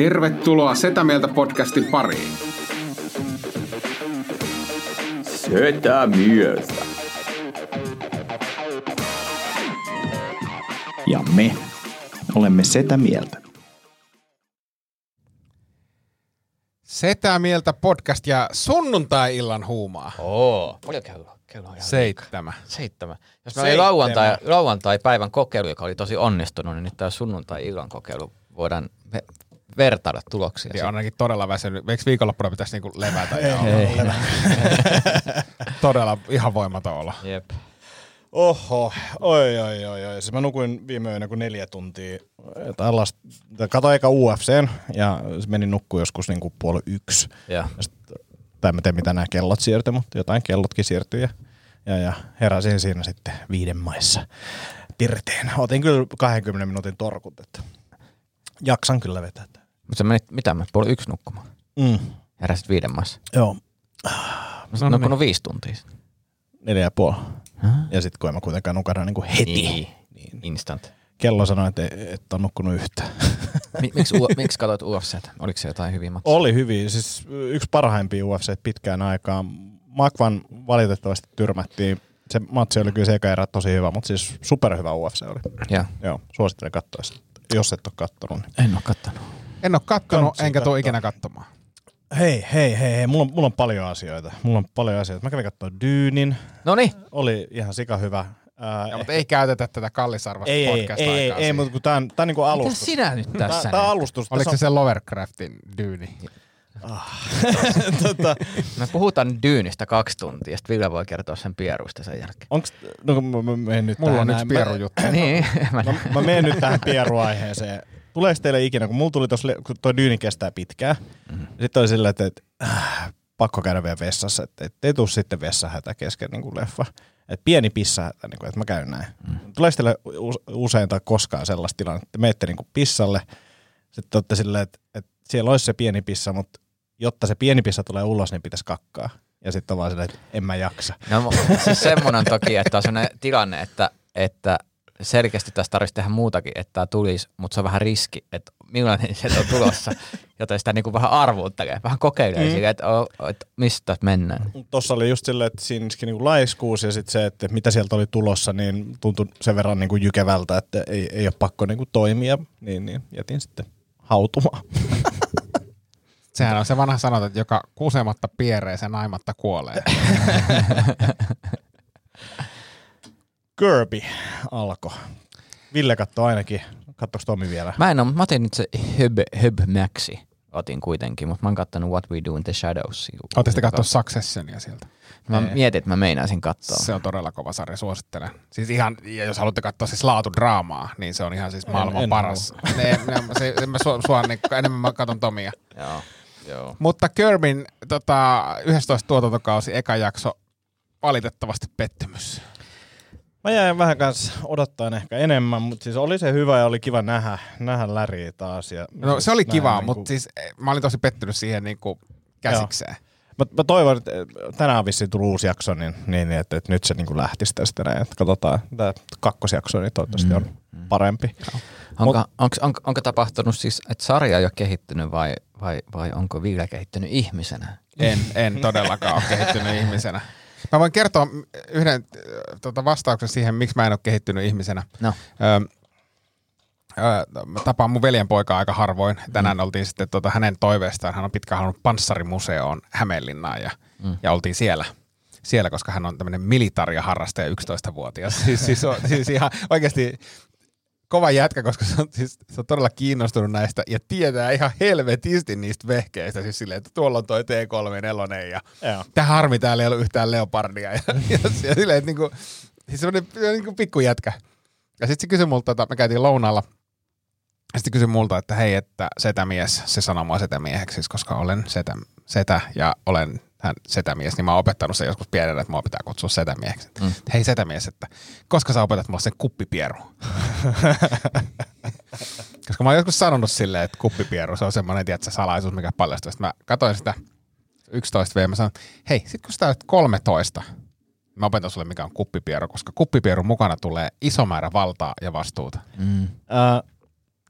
Tervetuloa Setä Mieltä podcastin pariin. Setä mieltä. Ja me olemme Setä Mieltä. Setä Mieltä podcast ja sunnuntai-illan huumaa. Oo. Paljon kello? Kello on liikaa. Seitsemän. Jos meillä oli lauantai, lauantai-päivän kokeilu, joka oli tosi onnistunut, niin nyt tämä sunnuntai-illan kokeilu voidaan me- vertailla tuloksia. Ja on ainakin todella väsynyt. Eikö viikonloppuna pitäisi niinku levätä? ja olla? Ei. todella ihan voimaton olo. Jep. Oho, oi oi oi oi. Siis mä nukuin viime yönä kuin neljä tuntia. Tällaista, katoin eka UFCn ja menin nukkuun joskus niinku puoli yksi. Ja. Ja sit, tai mä tiedä mitä nämä kellot siirtyi, mutta jotain kellotkin siirtyi ja, ja, ja heräsin siinä sitten viiden maissa pirteen. Otin kyllä 20 minuutin torkut, että jaksan kyllä vetää. Mutta sä menit, mitä mä, puoli yksi nukkumaan. Mm. Heräsit viiden maassa. Joo, Mä no, nukkunut viisi tuntia. neljä ja puoli. Ja sitten kun en mä kuitenkaan nukahda niin kuin heti. Niin. Instant. Kello sanoi, että et on nukkunut yhtä. Mi- miksi, u- miksi katsoit UFCtä? Oliko se jotain hyviä matseja? Oli hyvin, siis yksi parhaimpia UFC pitkään aikaan. Makvan valitettavasti tyrmättiin. Se matsi oli kyllä se eka erä tosi hyvä, mutta siis superhyvä UFC oli. Ja. Joo, suosittelen katsoa sitä. Jos et ole kattonut. Niin. En ole kattanut. En ole kattonut, Kantsi enkä tule katsoa. ikinä katsomaan. Hei, hei, hei, hei. Mulla on, mulla on paljon asioita. Mulla on paljon asioita. Mä kävin katsoa Dyynin. No niin. Oli ihan sika hyvä. Ää, Ja, mutta ei käytetä tätä kallisarvasta ei, ei, ei, ei, ei, siihen. mutta kun tää on, tää on niinku Mitä alustus. sinä nyt tässä? Tää, tää on alustus. Oliko se se Lovercraftin dyyni? On, tota, Me puhutaan dyynistä kaksi tuntia, sitten Ville voi kertoa sen pieruista sen jälkeen. onks, no mä, mä menen nyt Mulla tähän on yksi pierujuttu. niin. Mä, Mä, mä menen nyt tähän pieruaiheeseen. Tuleeko teille ikinä, kun mulla tuli tuossa, kun toi dyyni kestää pitkään, mm-hmm. sitten oli silleen, että, että äh, pakko käydä vielä vessassa, että, että ei tule sitten vessahätä kesken niin kuin leffa. Että pieni pissahätä, niin kuin, että mä käyn näin. Mm. Tuleeko teille us- usein tai koskaan sellaista tilannetta, että menette niin kuin pissalle, sitten olette silleen, että, että siellä olisi se pieni pissa, mutta jotta se pieni pissa tulee ulos, niin pitäisi kakkaa. Ja sitten on vaan silleen, että en mä jaksa. No siis semmoinen toki, että on sellainen tilanne, että, että selkeästi tässä tarvitsisi tehdä muutakin, että tämä tulisi, mutta se on vähän riski, että millainen se on tulossa, joten sitä niin kuin vähän arvuuttelee, vähän kokeilee mm. sille, että, että mistä mennään. Tuossa oli just silleen, että siinä niinku laiskuus ja sitten se, että mitä sieltä oli tulossa, niin tuntui sen verran niinku jykevältä, että ei, ei ole pakko niinku toimia, niin, niin jätin sitten hautumaan. Sehän on se vanha sanota, että joka kusematta pieree, se naimatta kuolee. Kirby alkoi. Ville katsoi ainakin. Katsoiko Tomi vielä? Mä en ole, mä otin nyt se Hub, Hub Maxi, otin kuitenkin, mutta mä oon kattonut What We Do in the Shadows. Oletteko te katsoa Successionia sieltä? Mä mietin, että mä meinaisin katsoa. Se on todella kova sarja, suosittelen. Siis ihan, ja jos haluatte katsoa siis laatudraamaa, niin se on ihan siis maailman en paras. Ne, ne, se, se, mä su, sua, niin, enemmän mä katson Tomia. Joo, joo. Mutta Kirbyn tota, 11 tuotantokausi, eka jakso, valitettavasti pettymys. Mä jäin vähän kanssa odottaa ehkä enemmän, mutta siis oli se hyvä ja oli kiva nähdä, nähdä Läriä taas. Ja No se oli näin kivaa, niinku- mutta siis eh, mä olin tosi pettynyt siihen niin kuin käsikseen. Mä, mä toivon, että tänään on vissiin tullut uusi jakso, niin, niin niin, että, että nyt se niin kuin lähtisi tästä näin. Että katsotaan, tämä kakkosjakso niin toivottavasti on parempi. Onko, onko, onko, onko tapahtunut siis, että sarja ei ole kehittynyt vai, vai, vai onko Ville kehittynyt ihmisenä? En, en todellakaan ole kehittynyt ihmisenä. Mä voin kertoa yhden tota, vastauksen siihen, miksi mä en ole kehittynyt ihmisenä. No. Öö, mä tapaan mun veljen poikaa aika harvoin. Tänään mm. oltiin sitten tota, hänen toiveestaan. Hän on pitkään halunnut panssarimuseoon Hämeenlinnaan ja, mm. ja oltiin siellä. Siellä, koska hän on tämmöinen militariaharrastaja 11-vuotias. Siis, siis, on, siis ihan oikeasti kova jätkä, koska se on, siis, se on todella kiinnostunut näistä ja tietää ihan helvetisti niistä vehkeistä. Siis silleen, että tuolla on toi T3 ja. Tää harmi, täällä ei ollut yhtään leopardia. Ja, ja, ja silleen, että niinku, siis semmoinen niinku pikkujätkä. Ja sitten se kysyi multa, että me käytiin lounaalla Sitten kysyi multa, että hei, että setämies, se sanoo mua setämieheksi, siis koska olen setä, setä ja olen hän setämies, niin mä oon opettanut sen joskus pienenä, että mua pitää kutsua setämieheksi. Mm. Hei setämies, että koska sä opetat mulle sen kuppipieru? koska mä oon joskus sanonut silleen, että kuppipieru, se on semmoinen, tiedätkö, salaisuus, mikä paljastuu. Sitten mä katsoin sitä 11 V, mä sanoin, hei, sit kun sä olet 13, mä opetan sulle, mikä on kuppipieru, koska kuppipierun mukana tulee iso määrä valtaa ja vastuuta. Uh,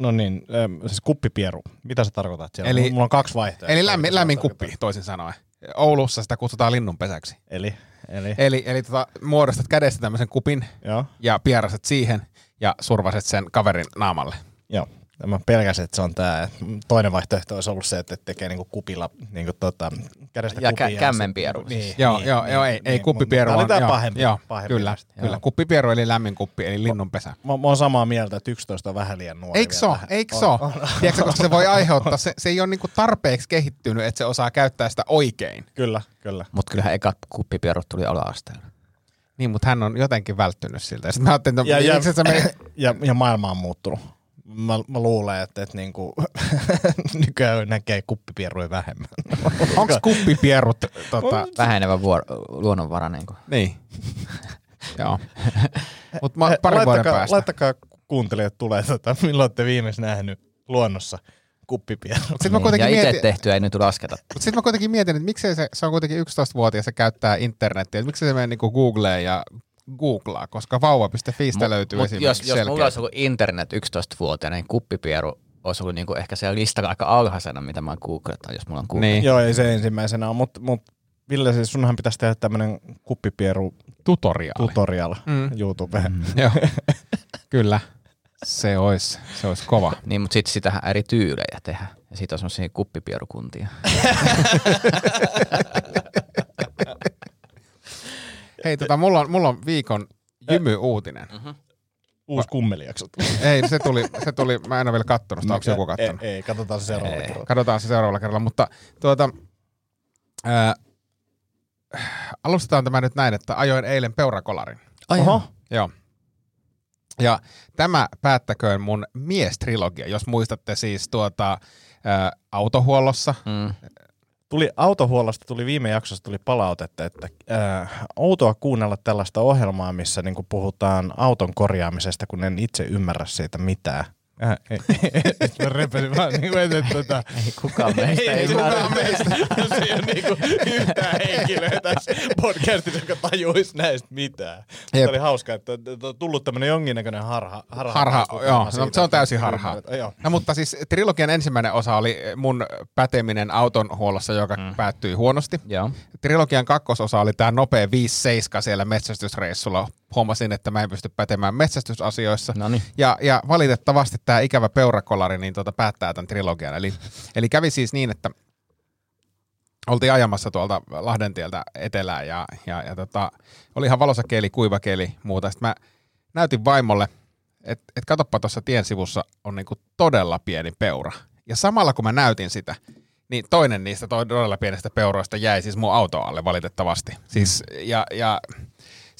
no niin, siis kuppipieru. Mitä sä tarkoitat siellä? Eli- Mulla on kaksi vaihtoehtoa. Eli lämmin, lämmin kuppi, toisin sanoen. Oulussa sitä kutsutaan linnunpesäksi. Eli, eli, Eli, eli tota, muodostat kädestä tämmöisen kupin joo, ja pieraset siihen ja survaset sen kaverin naamalle. joo. Mä pelkäsin, että se on tää. Toinen vaihtoehto olisi ollut se, että tekee niinku kupilla niinku tota, kädestä Ja kupia. kä- kämmenpieru Niin, siis. Joo, niin, joo, niin, joo, ei, niin, ei niin, kuppipieru. Tämä oli joo, pahempi. Joo, pahempi kyllä, näistä. kyllä. Joo. Kuppipieru eli lämmin kuppi, eli linnunpesä. Mä, mä oon samaa mieltä, että 11 on vähän liian nuori. Eikö se ole? Eikö se ole? Tiedätkö, koska se voi aiheuttaa, se, se ei ole niinku tarpeeksi kehittynyt, että se osaa käyttää sitä oikein. Kyllä, kyllä. Mutta kyllähän ekat kuppipierut tuli ala-asteella. Niin, mutta hän on jotenkin välttynyt siltä. Ja sitten mä ajattelin, että Ja, ja, meni... ja, ja maailma on muuttunut. Mä, mä luulen, että, että niinku, nykyään näkee kuppipieruja vähemmän. onko kuppipierut tota, Vähenevä vuor- luonnonvara. Niin kuin. Niin. Joo. Mutta parin vuoden laittakaa, päästä. laittakaa kuuntelijat tulee, tota, milloin olette viimeksi nähnyt luonnossa kuppipierut. Sitten mä Niin. kuitenkin Ja itse mietin, tehtyä ei nyt lasketa. mutta sitten mä kuitenkin mietin, että miksei se, se on kuitenkin 11-vuotias ja se käyttää internetiä, että miksei se mene niinku Googleen ja googlaa, koska vauva.fiistä löytyy Mut esimerkiksi jos, jos selkeä. mulla olisi ollut internet 11-vuotiaana, niin kuppipieru olisi ollut niinku ehkä siellä listalla aika alhaisena, mitä mä googletan, jos mulla on Google. Niin, Joo, ei se ensimmäisenä ole, mutta mut, Ville, siis sunhan pitäisi tehdä tämmönen kuppipieru tutoriaali. tutorial Mm. YouTubeen. Mm. Joo, kyllä. Se olisi se ois kova. Niin, mutta sitten sitähän eri tyylejä tehdä. Ja siitä on semmoisia kuppipierukuntia. Hei, tota, mulla, on, mulla on viikon jymy-uutinen. Uusi kummelijakso. Ei, se tuli, se tuli, mä en ole vielä kattonut sitä, onko joku kattonut? Ei, ei, katsotaan se seuraavalla kerralla. Katsotaan se seuraavalla kerralla, mutta tuota, ää, alustetaan tämä nyt näin, että ajoin eilen peurakolarin. Oho. Joo. Ja tämä päättäköön mun miestrilogia, jos muistatte siis tuota ää, autohuollossa. Mm. Tuli autohuollosta, tuli viime jaksossa tuli palautetta, että äh, outoa kuunnella tällaista ohjelmaa, missä niinku puhutaan auton korjaamisesta, kun en itse ymmärrä siitä mitään. Äh, ei, mä repesin vaan niin kuin, että tota, Ei kukaan meistä ei kukaan meistä, jos ei ole niinku yhtään henkilöä tässä podcastissa, joka tajuisi näistä mitään. Tämä oli hauska, että on tullut tämmöinen jonkinnäköinen harha. Harha, Harha, joo, no, se on täysin harhaa. Joo. No mutta siis trilogian ensimmäinen osa oli mun päteminen autonhuollossa, joka mm. päättyi huonosti. Joo. Trilogian kakkososa oli tämä nopea 5-7 siellä metsästysreissulla. Huomasin, että mä en pysty pätemään metsästysasioissa. Noniin. Ja, ja valitettavasti tämä ikävä peurakolari niin tota päättää tämän trilogian. Eli, eli kävi siis niin, että oltiin ajamassa tuolta Lahdentieltä etelään ja, ja, ja tota, oli ihan valossa keli, kuiva keli, muuta. Sitten mä näytin vaimolle, että et katoppa tuossa tien sivussa on niinku todella pieni peura. Ja samalla kun mä näytin sitä, niin toinen niistä todella pienistä peuroista jäi siis mun auto alle valitettavasti. Siis, ja, ja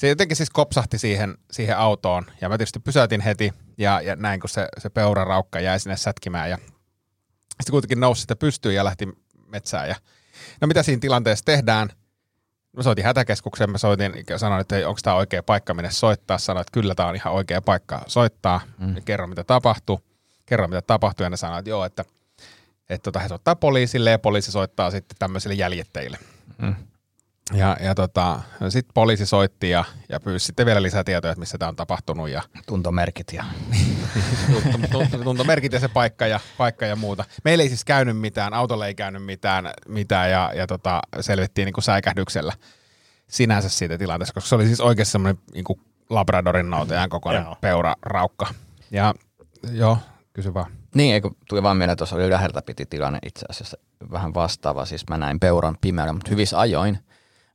se jotenkin siis kopsahti siihen, siihen autoon ja mä tietysti pysäytin heti ja, ja näin kun se, se peuraraukka jäi sinne sätkimään ja sitten kuitenkin nousi sitä pystyyn ja lähti metsään ja no mitä siinä tilanteessa tehdään? Mä soitin hätäkeskukseen, mä soitin, sanoin, että onko tämä oikea paikka minne soittaa. Sanoin, että kyllä tämä on ihan oikea paikka soittaa. Mm. Ja kerro mitä tapahtui. Kerro mitä tapahtui ja ne sanoi, että joo, että, että tota, he soittaa poliisille ja poliisi soittaa sitten tämmöisille jäljittäjille. Mm. Ja, ja tota, sitten poliisi soitti ja, ja pyysi sitten vielä lisää tietoja, että missä tämä on tapahtunut ja Tuntomerkit ja tunt- tuntomerkit ja se paikka ja, paikka ja muuta. Meillä ei siis käynyt mitään, autolle ei käynyt mitään, mitään ja, ja tota, selvittiin niin kuin säikähdyksellä sinänsä siitä tilanteesta, koska se oli siis oikeasti semmoinen niin kuin Labradorin noutajan kokoinen Joo. peuraraukka. Ja joo, kysy vaan. Niin, eikö tuli vaan mieleen, että tuossa oli läheltä piti tilanne itse asiassa vähän vastaava. Siis mä näin peuran pimeällä, mutta hyvissä ajoin.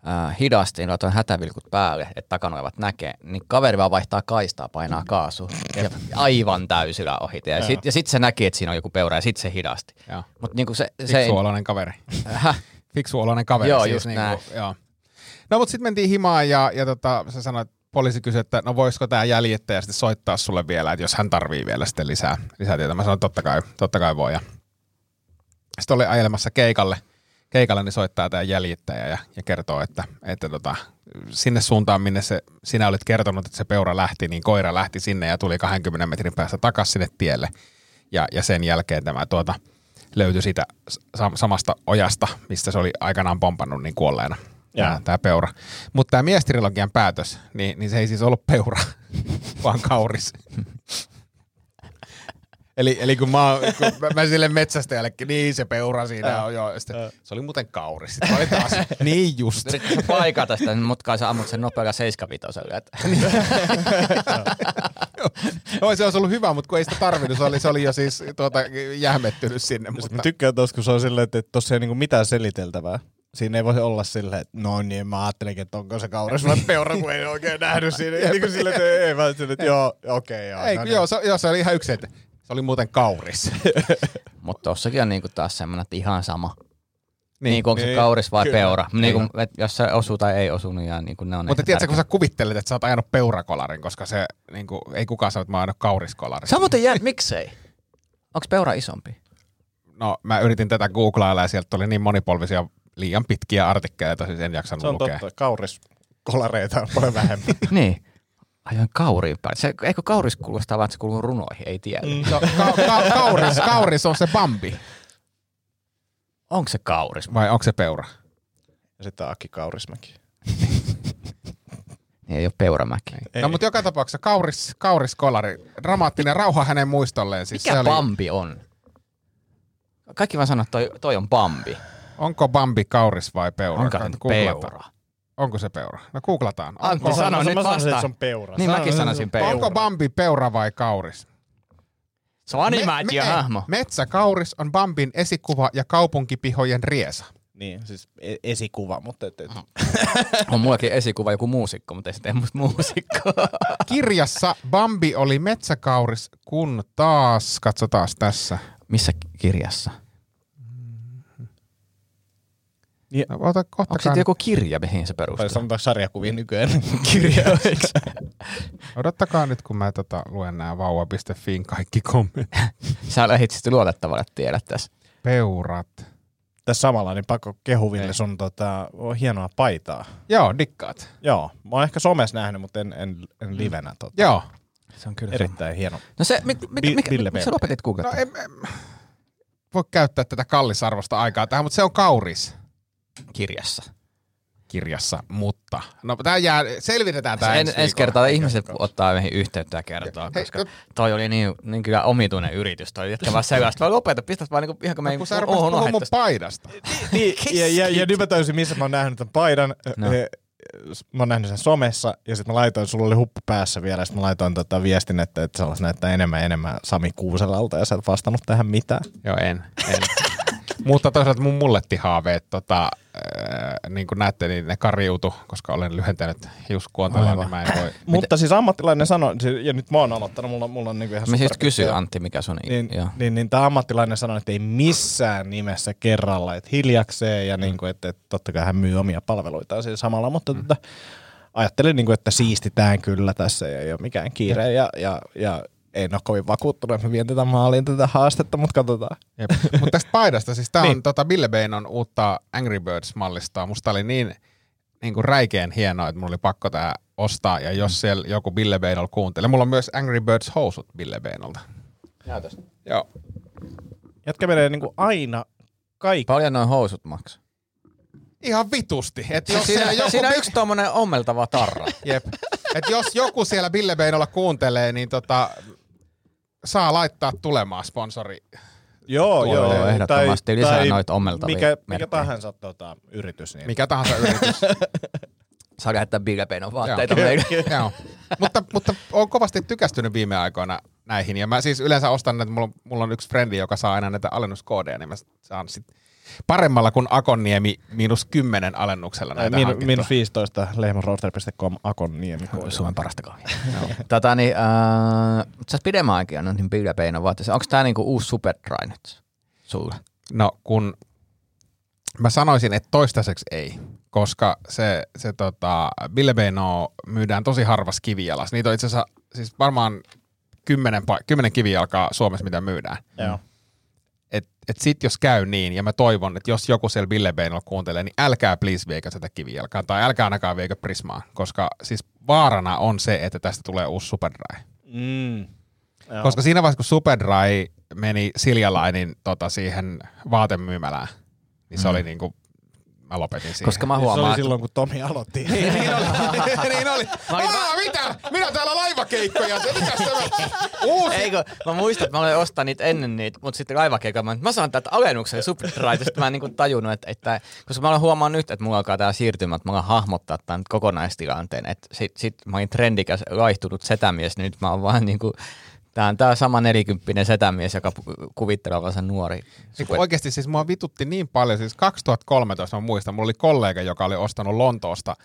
Äh, hidastin, laitoin hätävilkut päälle, että takana olevat näkee, niin kaveri vaan vaihtaa kaistaa, painaa kaasu ja aivan täysillä ohi. Ja sitten sit se näki, että siinä on joku peura ja sitten se hidasti. Mutta niinku se, se ei, Fiksuoloinen kaveri. Häh? Fiksuoloinen kaveri. Joo, siis just näin. joo. No mutta sitten mentiin himaan ja, ja tota, sä sanoit, poliisi kysyi, että no voisiko tämä jäljittäjä sitten soittaa sulle vielä, että jos hän tarvii vielä sitten lisää, lisää tietoa. Mä sanoin, totta kai, totta kai voi. Ja sitten oli ajelemassa keikalle, keikalle niin soittaa tämä jäljittäjä ja, ja kertoo, että, että tota, sinne suuntaan, minne se, sinä olit kertonut, että se peura lähti, niin koira lähti sinne ja tuli 20 metrin päästä takaisin sinne tielle. Ja, ja sen jälkeen tämä tuota, löytyi siitä sa- samasta ojasta, mistä se oli aikanaan pompannut niin kuolleena tämä, tämä peura. Mutta tämä miestrilogian päätös, niin, niin se ei siis ollut peura, vaan kauris. Eli, eli kun mä, kun mä, mä sille metsästäjällekin, niin se peura siinä on joo. ja Sitten, se oli muuten kauris. Sitten mä olin taas, niin just. Yritin paikata sitä, mutta kai sä ammut sen nopealla 75 että Joo, se olisi ollut hyvä, mutta kun ei sitä tarvinnut, se oli, se oli jo siis tuota, jähmettynyt sinne. Mutta mä tykkään tuosta, kun se on silleen, että tuossa ei niinku mitään seliteltävää. Siinä ei voi olla silleen, että no niin, mä ajattelinkin, että onko se kauris vai peura, kun ei oikein nähnyt siinä. niin kuin silleen, että ei, mä silleen, että joo, okei, joo. ei, no niin. joo, se, joo, se oli ihan yksi, että se oli muuten kauris. Mutta tossakin on niinku taas semmoinen, että ihan sama. Niin, Niin, niin onko se niin, kauris vai kyllä, peura. Niin kuin, et jos se osuu tai ei osu, niin, niin kuin ne on Mutta tiedätkö, kun sä kuvittelet, että sä oot ajanut peurakolarin, koska se, niin kuin, ei kukaan sano, että mä oon ajanut kauriskolarin. Se muuten jää, miksei? Onko peura isompi? No, mä yritin tätä googlailla ja sieltä tuli niin monipolvisia liian pitkiä artikkeleita, siis en jaksanut Se on lukea. totta, kauris kolareita on paljon vähemmän. niin. Ajoin kauriin päin. Se, eikö kauris kuulostaa vaan, että se kuuluu runoihin, ei tiedä. Mm. No, ka- ka- kauris, kauris on se bambi, Onko se kauris? vai onko se peura? Ja sitten Aki Kaurismäki. Niin ei ole peuramäki. Ei. No, mutta joka tapauksessa kauris, kauriskolari, dramaattinen rauha hänen muistolleen. Siis Mikä se oli, Bambi on? Kaikki vaan sanoo, että toi, toi on Bambi. Onko bambi kauris vai peura? Onko peura? Onko se peura? No googlataan. Antti Onko, sano nyt sanoisin, vastaan. että se on peura. Niin Sano- mäkin sanoisin peura. onko bambi peura vai kauris? Se on animaatiohahmo. Me, metsäkauris on Bambin esikuva ja kaupunkipihojen riesa. Niin, siis e- esikuva, mutta et, et, On mullakin esikuva joku muusikko, mutta ei se tee musta muusikkoa. Kirjassa Bambi oli metsäkauris, kun taas, katsotaan tässä. Missä kirjassa? No, ota, Onko sitten joku kirja, mihin se tai perustuu? sanotaan sarjakuvia nykyään. kirjoiksi. odottakaa nyt, kun mä tota, luen nämä vauva.fiin kaikki kommentit. Sä lähit sitten luotettavalle tiedä tässä. Peurat. Tässä samalla, niin pakko kehuville sun tota, on hienoa paitaa. Joo, dikkaat. Joo, mä oon ehkä somessa nähnyt, mutta en, en, en livenä. Tota. Joo. Se on kyllä Erittäin hieno. No se, mi, mi, Bi- mikä, Ville miksi sä lopetit No googlettaa? en, en, voi käyttää tätä kallisarvosta aikaa tähän, mutta se on kauris kirjassa. kirjassa, mutta no tää jää, selvitetään tää En, ensi kertaa ihmiset ottaa meihin yhteyttä ja kertoo, Hei, koska no- toi oli niin, niin kyllä omituinen yritys. Toi jätkä vaan sellaista, vaan lopeta, pistät vaan niinku, ihan kun me ei No, kun sä rupesit puhumaan mun paidasta. Niin, ja, ja, ja nyt mä täysin, missä mä oon nähnyt tämän paidan. No. No. Mä oon nähnyt sen somessa ja sitten mä laitoin, sulla oli huppu päässä vielä, sitten mä laitoin tota viestin, että, että se olisi näyttää enemmän enemmän Sami Kuuselalta ja sä et vastannut tähän mitään. Joo, en. en. Mutta toisaalta mun mullettihaaveet, tota, äh, niin kuin näette, niin ne kariutu, koska olen lyhentänyt hiuskuontella, Aivan. niin mä en voi. Mutta siis ammattilainen sanoi, ja nyt mä oon aloittanut, mulla, mulla on niinku ihan Me siis kysyy Antti, mikä sun Niin, joo. niin, niin tämä ammattilainen sanoi, että ei missään nimessä kerralla, että hiljakseen ja niin kuin, että, että totta kai hän myy omia palveluitaan siinä samalla, mutta mm. tota, ajattelin, niin kuin, että siistitään kyllä tässä ja ei ole mikään kiire ja, ja, ja en ole kovin vakuuttunut, että mä vien tätä maaliin tätä haastetta, mutta katsotaan. Mutta tästä paidasta, siis tää on, Niin. tota, Ville Beinon uutta Angry Birds-mallistaa. Musta oli niin, niin kuin räikeän hienoa, että mulla oli pakko tää ostaa. Ja jos siellä joku Ville Beinol kuuntelee. Mulla on myös Angry Birds housut Ville Beinolta. Joo. Jätkä menee niin kuin aina kaikki. Paljon noin housut maksaa? Ihan vitusti. Et jos Siinä, joku, siinä yksi tommonen ommeltava tarra. Jep. Et jos joku siellä Ville Beinolla kuuntelee, niin tota, saa laittaa tulemaan sponsori. Joo, Tuo joo. on ehdottomasti. Lisää noita ommeltavia Mikä, mikä tahansa tota, yritys. Niin. Mikä tahansa yritys. Saa lähettää Big Joo. vaatteita meille. Joo. mutta, mutta olen kovasti tykästynyt viime aikoina näihin. Ja mä siis yleensä ostan näitä, mulla, on- mulla on yksi frendi, joka saa aina näitä alennuskoodeja, niin mä saan sit paremmalla kuin Akonniemi miinus kymmenen alennuksella näitä Min, hankittua. minus 15 lehmoroaster.com Akon niemi. Suomen parasta kahvia. tota, niin, äh, sä pidemmän aikaa noihin Big Peinon vaatteisiin. Onko tää niinku uusi Superdry nyt sulle? No kun Mä sanoisin, että toistaiseksi ei, koska se, se tota, Billebeno myydään tosi harvassa kivijalas. Niitä on itse asiassa siis varmaan kymmenen, kymmenen kivijalkaa Suomessa, mitä myydään. Joo. Et, et sit jos käy niin, ja mä toivon, että jos joku siellä Billebenolla kuuntelee, niin älkää please viekö tätä kivijalkaa, tai älkää ainakaan viekö Prismaa, koska siis vaarana on se, että tästä tulee uusi Superdry. Mm. Joo. Koska siinä vaiheessa, kun Superdry meni Siljalainin tota, siihen vaatemyymälään, niin se mm. oli niinku, mä lopetin siihen. Koska mä Siis se huomaan, oli että silloin, kun Tomi aloitti. niin oli. niin oli. Aa, mitä? Minä täällä laivakeikkoja. Se mitäs tämä? Uusi. Eikö, mä muistan, että mä olen ostanut niitä ennen niitä, mutta sitten laivakeikalla mä, että mä saan täältä alennuksen sitten mä en niinku tajunnut, että, että, koska mä olen huomannut nyt, että mulla alkaa tää siirtymä, että mä alan hahmottaa tämän kokonaistilanteen, että sit, sit mä olin trendikäs, laihtunut setämies, niin nyt mä oon vaan niinku, tää on tää sama nelikymppinen setämies, joka kuvittelee olevansa nuori. Niin oikeasti siis mua vitutti niin paljon, siis 2013 mä muistan, mulla oli kollega, joka oli ostanut Lontoosta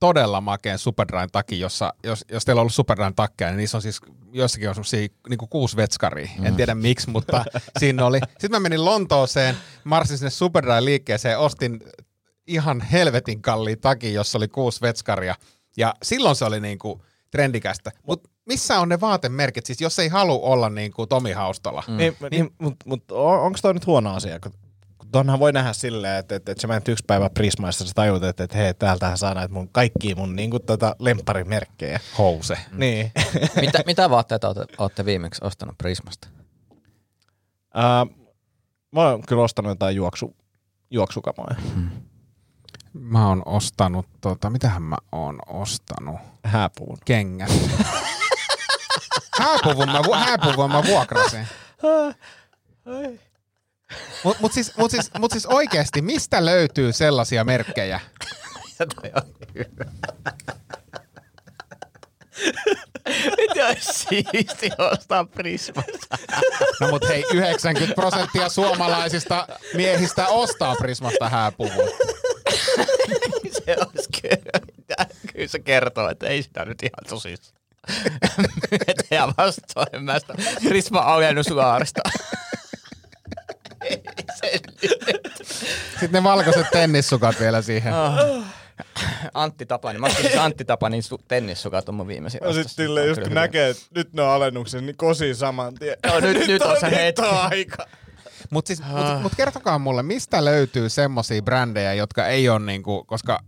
todella makeen Superdryn takia, jossa, jos, jos teillä on ollut Superdryn takkeja, niin niissä on siis jossakin on semmosia niin kuin kuusi vetskaria. En Mm. tiedä miksi, mutta siinä oli. Sitten mä menin Lontooseen, marssin sinne Superdryn liikkeeseen, ostin ihan helvetin kalliin takin, jossa oli kuusi vetskaria. Ja silloin se oli niin kuin trendikästä. Mutta missä on ne vaatemerkit? Siis jos ei halua olla niin kuin Tomi Haustola. Mm. Niin, niin, mutta mut, onko toi nyt huono asia? Kun, tonhan voi nähdä silleen, että, että, että sä menet yksi päivä Prismaissa, sä tajut, että, että hei, täältähän saa näitä mun, kaikki mun niin kuin, tota, lempparimerkkejä. House. Niin. mitä, mitä vaatteita olette, olette viimeksi ostanut Prismasta? uh, mä oon kyllä ostanut jotain juoksu, juoksukamoja. Mä oon ostanut, tota, mitähän mä oon ostanut? Hääpuvun. Kengät. hääpuvun, mä, vu- hääpuvun mä vuokrasin. Mut, mut, siis, mut, siis, mut siis oikeesti, mistä löytyy sellaisia merkkejä? Toi on hyvä. Miten olisi siisti ostaa Prismasta? No mut hei, 90 prosenttia suomalaisista miehistä ostaa Prismasta hääpuvun. se olisi kyllä, kyllä se kertoo, että ei sitä nyt ihan tosissaan. Tehdään vastoin mä sitä Prisma alennuslaarista. Ei se nyt. Sitten ne valkoiset tennissukat vielä siihen. Antti Tapani. Mä siis Antti Tapanin su- tennissukat on mun viimeisin Ja sit silleen, just kun näkee, että nyt ne on alennuksia, niin kosi saman tien. Joo, nyt- nyt on se nyt hetki. on aika. Mutta siis, mut, mut kertokaa mulle, mistä löytyy semmosia brändejä, jotka ei ole niinku, koska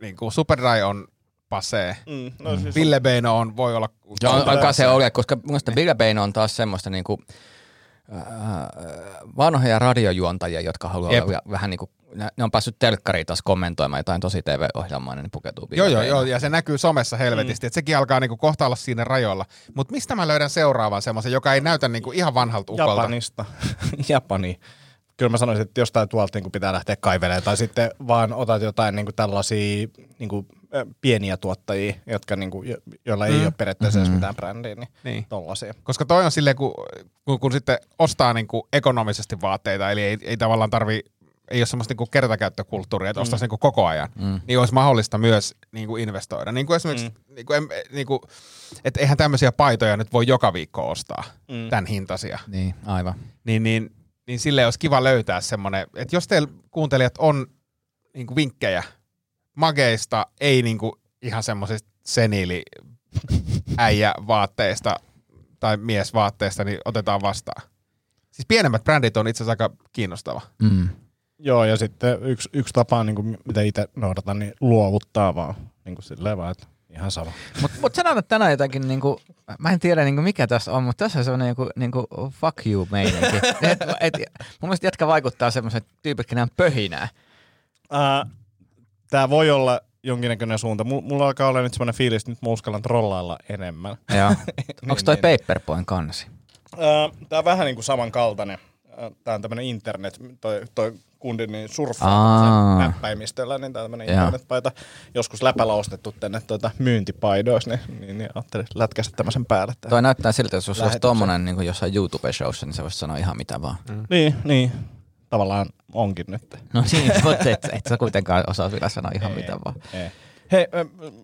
niinku Superdry on passee. Mm, no siis, Ville Beino on, voi olla... Joo, alkaa se ole, koska mun mielestä Bill Bane on taas semmoista niinku, äh, vanhoja radiojuontajia, jotka haluaa Jep. olla vähän niinku, ne, ne on päässyt telkkariin taas kommentoimaan jotain tosi TV-ohjelmaa, niin ne pukeutuu Joo, joo, joo, ja se näkyy somessa helvetisti, mm. että sekin alkaa niinku kohta olla siinä rajoilla. Mutta mistä mä löydän seuraavan semmoisen, joka ei näytä niinku ihan vanhalta ukolta? Japanista. Japani. Kyllä mä sanoisin, että jostain tuolta niin pitää lähteä kaivelemaan. Tai sitten vaan otat jotain niin kuin tällaisia niin kuin, äh, pieniä tuottajia, jotka, niin kuin, jo- joilla ei Mm. ole periaatteessa edes mitään brändiä. Niin, Niin. tollasia. Koska toi on silleen, kun, kun, kun sitten ostaa niinku ekonomisesti vaatteita, eli ei, ei tavallaan tarvi ei ole semmoista niinku kertakäyttökulttuuria, että ostaisi niinku koko ajan, mm. niin olisi mahdollista myös niinku investoida. Niin kuin esimerkiksi, mm. niinku, em, niinku, että eihän tämmöisiä paitoja nyt voi joka viikko ostaa, mm. tämän hintaisia. Niin, aivan. Niin, niin, niin sille olisi kiva löytää semmoinen, että jos teillä kuuntelijat on niinku vinkkejä mageista, ei niinku ihan semmoisista seniili äijä vaatteista tai miesvaatteista, niin otetaan vastaan. Siis pienemmät brändit on itse asiassa aika kiinnostava. Mm. Joo, ja sitten yksi, yksi tapa, niin kuin, mitä itse noudatan, niin luovuttaa vaan. Niin kuin silleen vaan, että ihan sama. Mutta mut sanotaan, että tänään jotenkin, niinku, mä en tiedä niinku mikä tässä on, mutta tässä on semmoinen joku niinku, fuck you meininki. et, et, mun mielestä jätkä vaikuttaa semmoisen tyypikkinään pöhinää. Äh, Tämä voi olla jonkinnäköinen suunta. Mulla, mulla alkaa olla nyt semmoinen fiilis, että nyt mä uskallan trollailla enemmän. Joo. Onko toi niin. Paperboyn kansi? Tämä on vähän niin kuin samankaltainen. Tämä on tämmöinen internet, toi, toi kundi niin Aa. surffaa näppäimistöllä, niin tämä on tämmöinen internetpaita. Joskus läpällä ostettu tänne tuota myyntipaidoissa, niin, niin, niin ajattelin lätkästä tämmöisen päälle. Toi näyttää siltä, että jos olisi tommonen niin jossain YouTube-showssa, niin se voisi sanoa ihan mitä vaan. Mm. Niin, niin. Tavallaan onkin nyt. No niin, mutta et, et sä kuitenkaan osaa vielä sanoa ihan mitä vaan. Ei. Hei,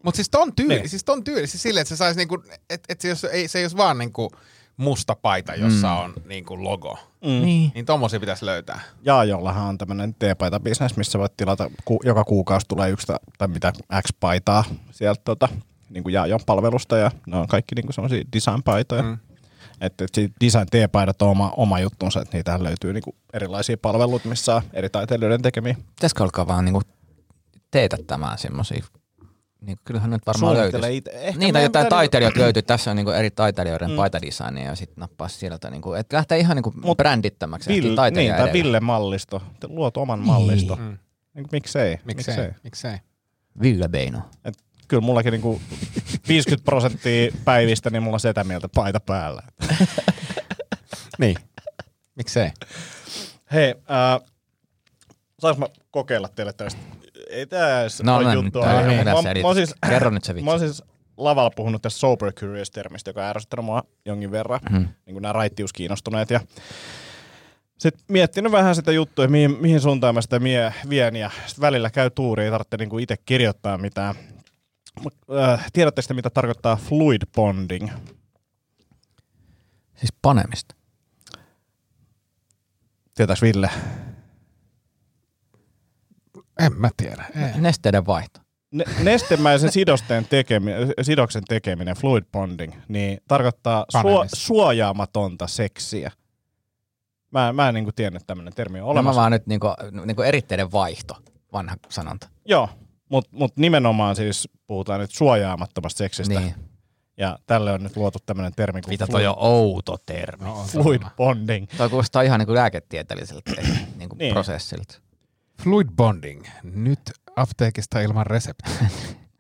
Mutta siis ton tyyli, Niin. siis ton tyyli, siis silleen, että se saisi niinku, että et se, jos, ei, se ei olisi vaan niinku musta paita, jossa mm. on niin kuin logo. Mm. Niin. Niin tommosia pitäisi löytää. Jaajollahan on tämmöinen T-paita-bisnes, missä voit tilata, ku, joka kuukausi tulee yksi ta- tai mitä X-paitaa sieltä tota, niin kuin Jaajon palvelusta ja ne on kaikki niin kuin semmoisia design-paitoja. Mm. Että et design T-paidat on oma, oma juttunsa, että niitä löytyy niin kuin erilaisia palveluita, missä on eri taiteilijoiden tekemiä. Pitäisikö alkaa vaan niinku teetättämään semmosia, niin kyllähän nyt varmaan Suunnittele löytyisi. ite. Ehkä Niin, tai jotain pitää taiteilijoita löytyy. Tässä on niinku eri taiteilijoiden mm. paitadesignia ja sitten nappaa sieltä. Niinku, että lähtee ihan niinku Mut brändittämäksi. Taiteilija niin, tai edellä. Ville Mallisto. Te luot oman mallisto. Mm. Niin, miksei? Miksei? Miksei? Ville Beino. Et kyllä mullakin niinku 50 prosenttia päivistä, niin mulla on sitä mieltä paita päällä. Niin. Miksei? Hei, äh, saanko mä kokeilla teille tästä? Ei tää edes No, ole no, juttu. nyt aihe. on Mä- tässä mä, siis, Kerro nyt se vitsi. mä oon siis lavalla puhunut tästä sober curious-termistä, joka on ärsyttänyt mua jonkin verran. Mm. Niin kuin nämä raittiuskiinnostuneet. Ja sitten miettinyt vähän sitä juttua, mihin, mihin suuntaan mä sitä mie, vien. Ja sit välillä käy tuuri, ei tarvitse niinku itse kirjoittaa mitään. Äh, tiedätte sitä, mitä tarkoittaa fluid bonding? Siis panemista. Tietääks Ville? En mä tiedä. Ei. Nesteiden vaihto. Ne, nestemäisen sidosten tekeminen, sidoksen tekeminen, fluid bonding, niin tarkoittaa suo, suojaamatonta seksiä. Mä, mä en niin tiennyt, että tämmöinen termi on Olemassa. olemassa. Mä vaan nyt niinku, niinku eritteiden vaihto, vanha sanonta. Joo, mutta mut nimenomaan siis puhutaan nyt suojaamattomasta seksistä. Niin. Ja tälle on nyt luotu tämmöinen termi kuin Mitä toi on outo termi. No, fluid bonding. Toi kuulostaa ihan niinku lääketieteelliseltä niinku Niin. niin. prosessilta. Fluid bonding. Nyt apteekista ilman reseptiä.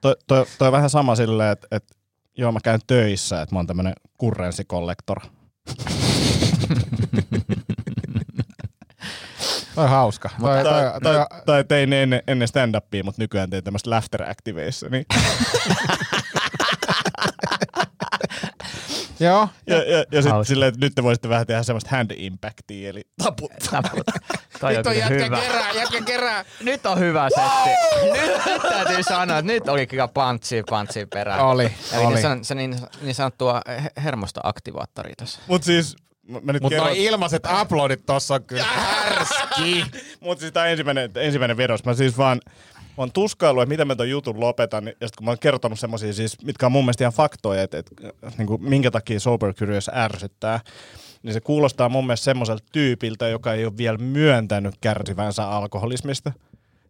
Toi, toi, toi on vähän sama silleen, että et, joo mä käyn töissä, että mä oon tämmöinen kurrenssikollektor. Toi on hauska. Toi, toi, Tai, toi, tai, tai tein ennen, ennen stand-upia, mutta nykyään teen tämmöistä laughter activationi. joo. Ja, ja, ja sitten silleen, että nyt te voisitte vähän tehdä semmoista hand impactia, eli taputtaa. Toi on kyllä hyvä. kerää, jätkä kerää. Nyt on hyvä setti. nyt, nyt täytyy sanoa, että nyt oli kyllä pantsi pantsi perään. Oli, Eli oli. Se, on, se niin, niin sanottua he- hermosta aktivaattori tässä. Mut siis, mä nyt Mutta kerron, noi ilmaiset uploadit tossa on kyllä härski. mut siis tää on ensimmäinen, ensimmäinen vedos. Mä siis vaan, mä oon tuskailu, että miten mä ton jutun lopetan, ja sit kun mä oon kertonut semmosia siis, mitkä on mun mielestä ihan faktoja, että, että niin kuin, minkä takia Sober Curious ärsyttää, niin se kuulostaa mun mielestä semmoiselta tyypiltä, joka ei ole vielä myöntänyt kärsivänsä alkoholismista.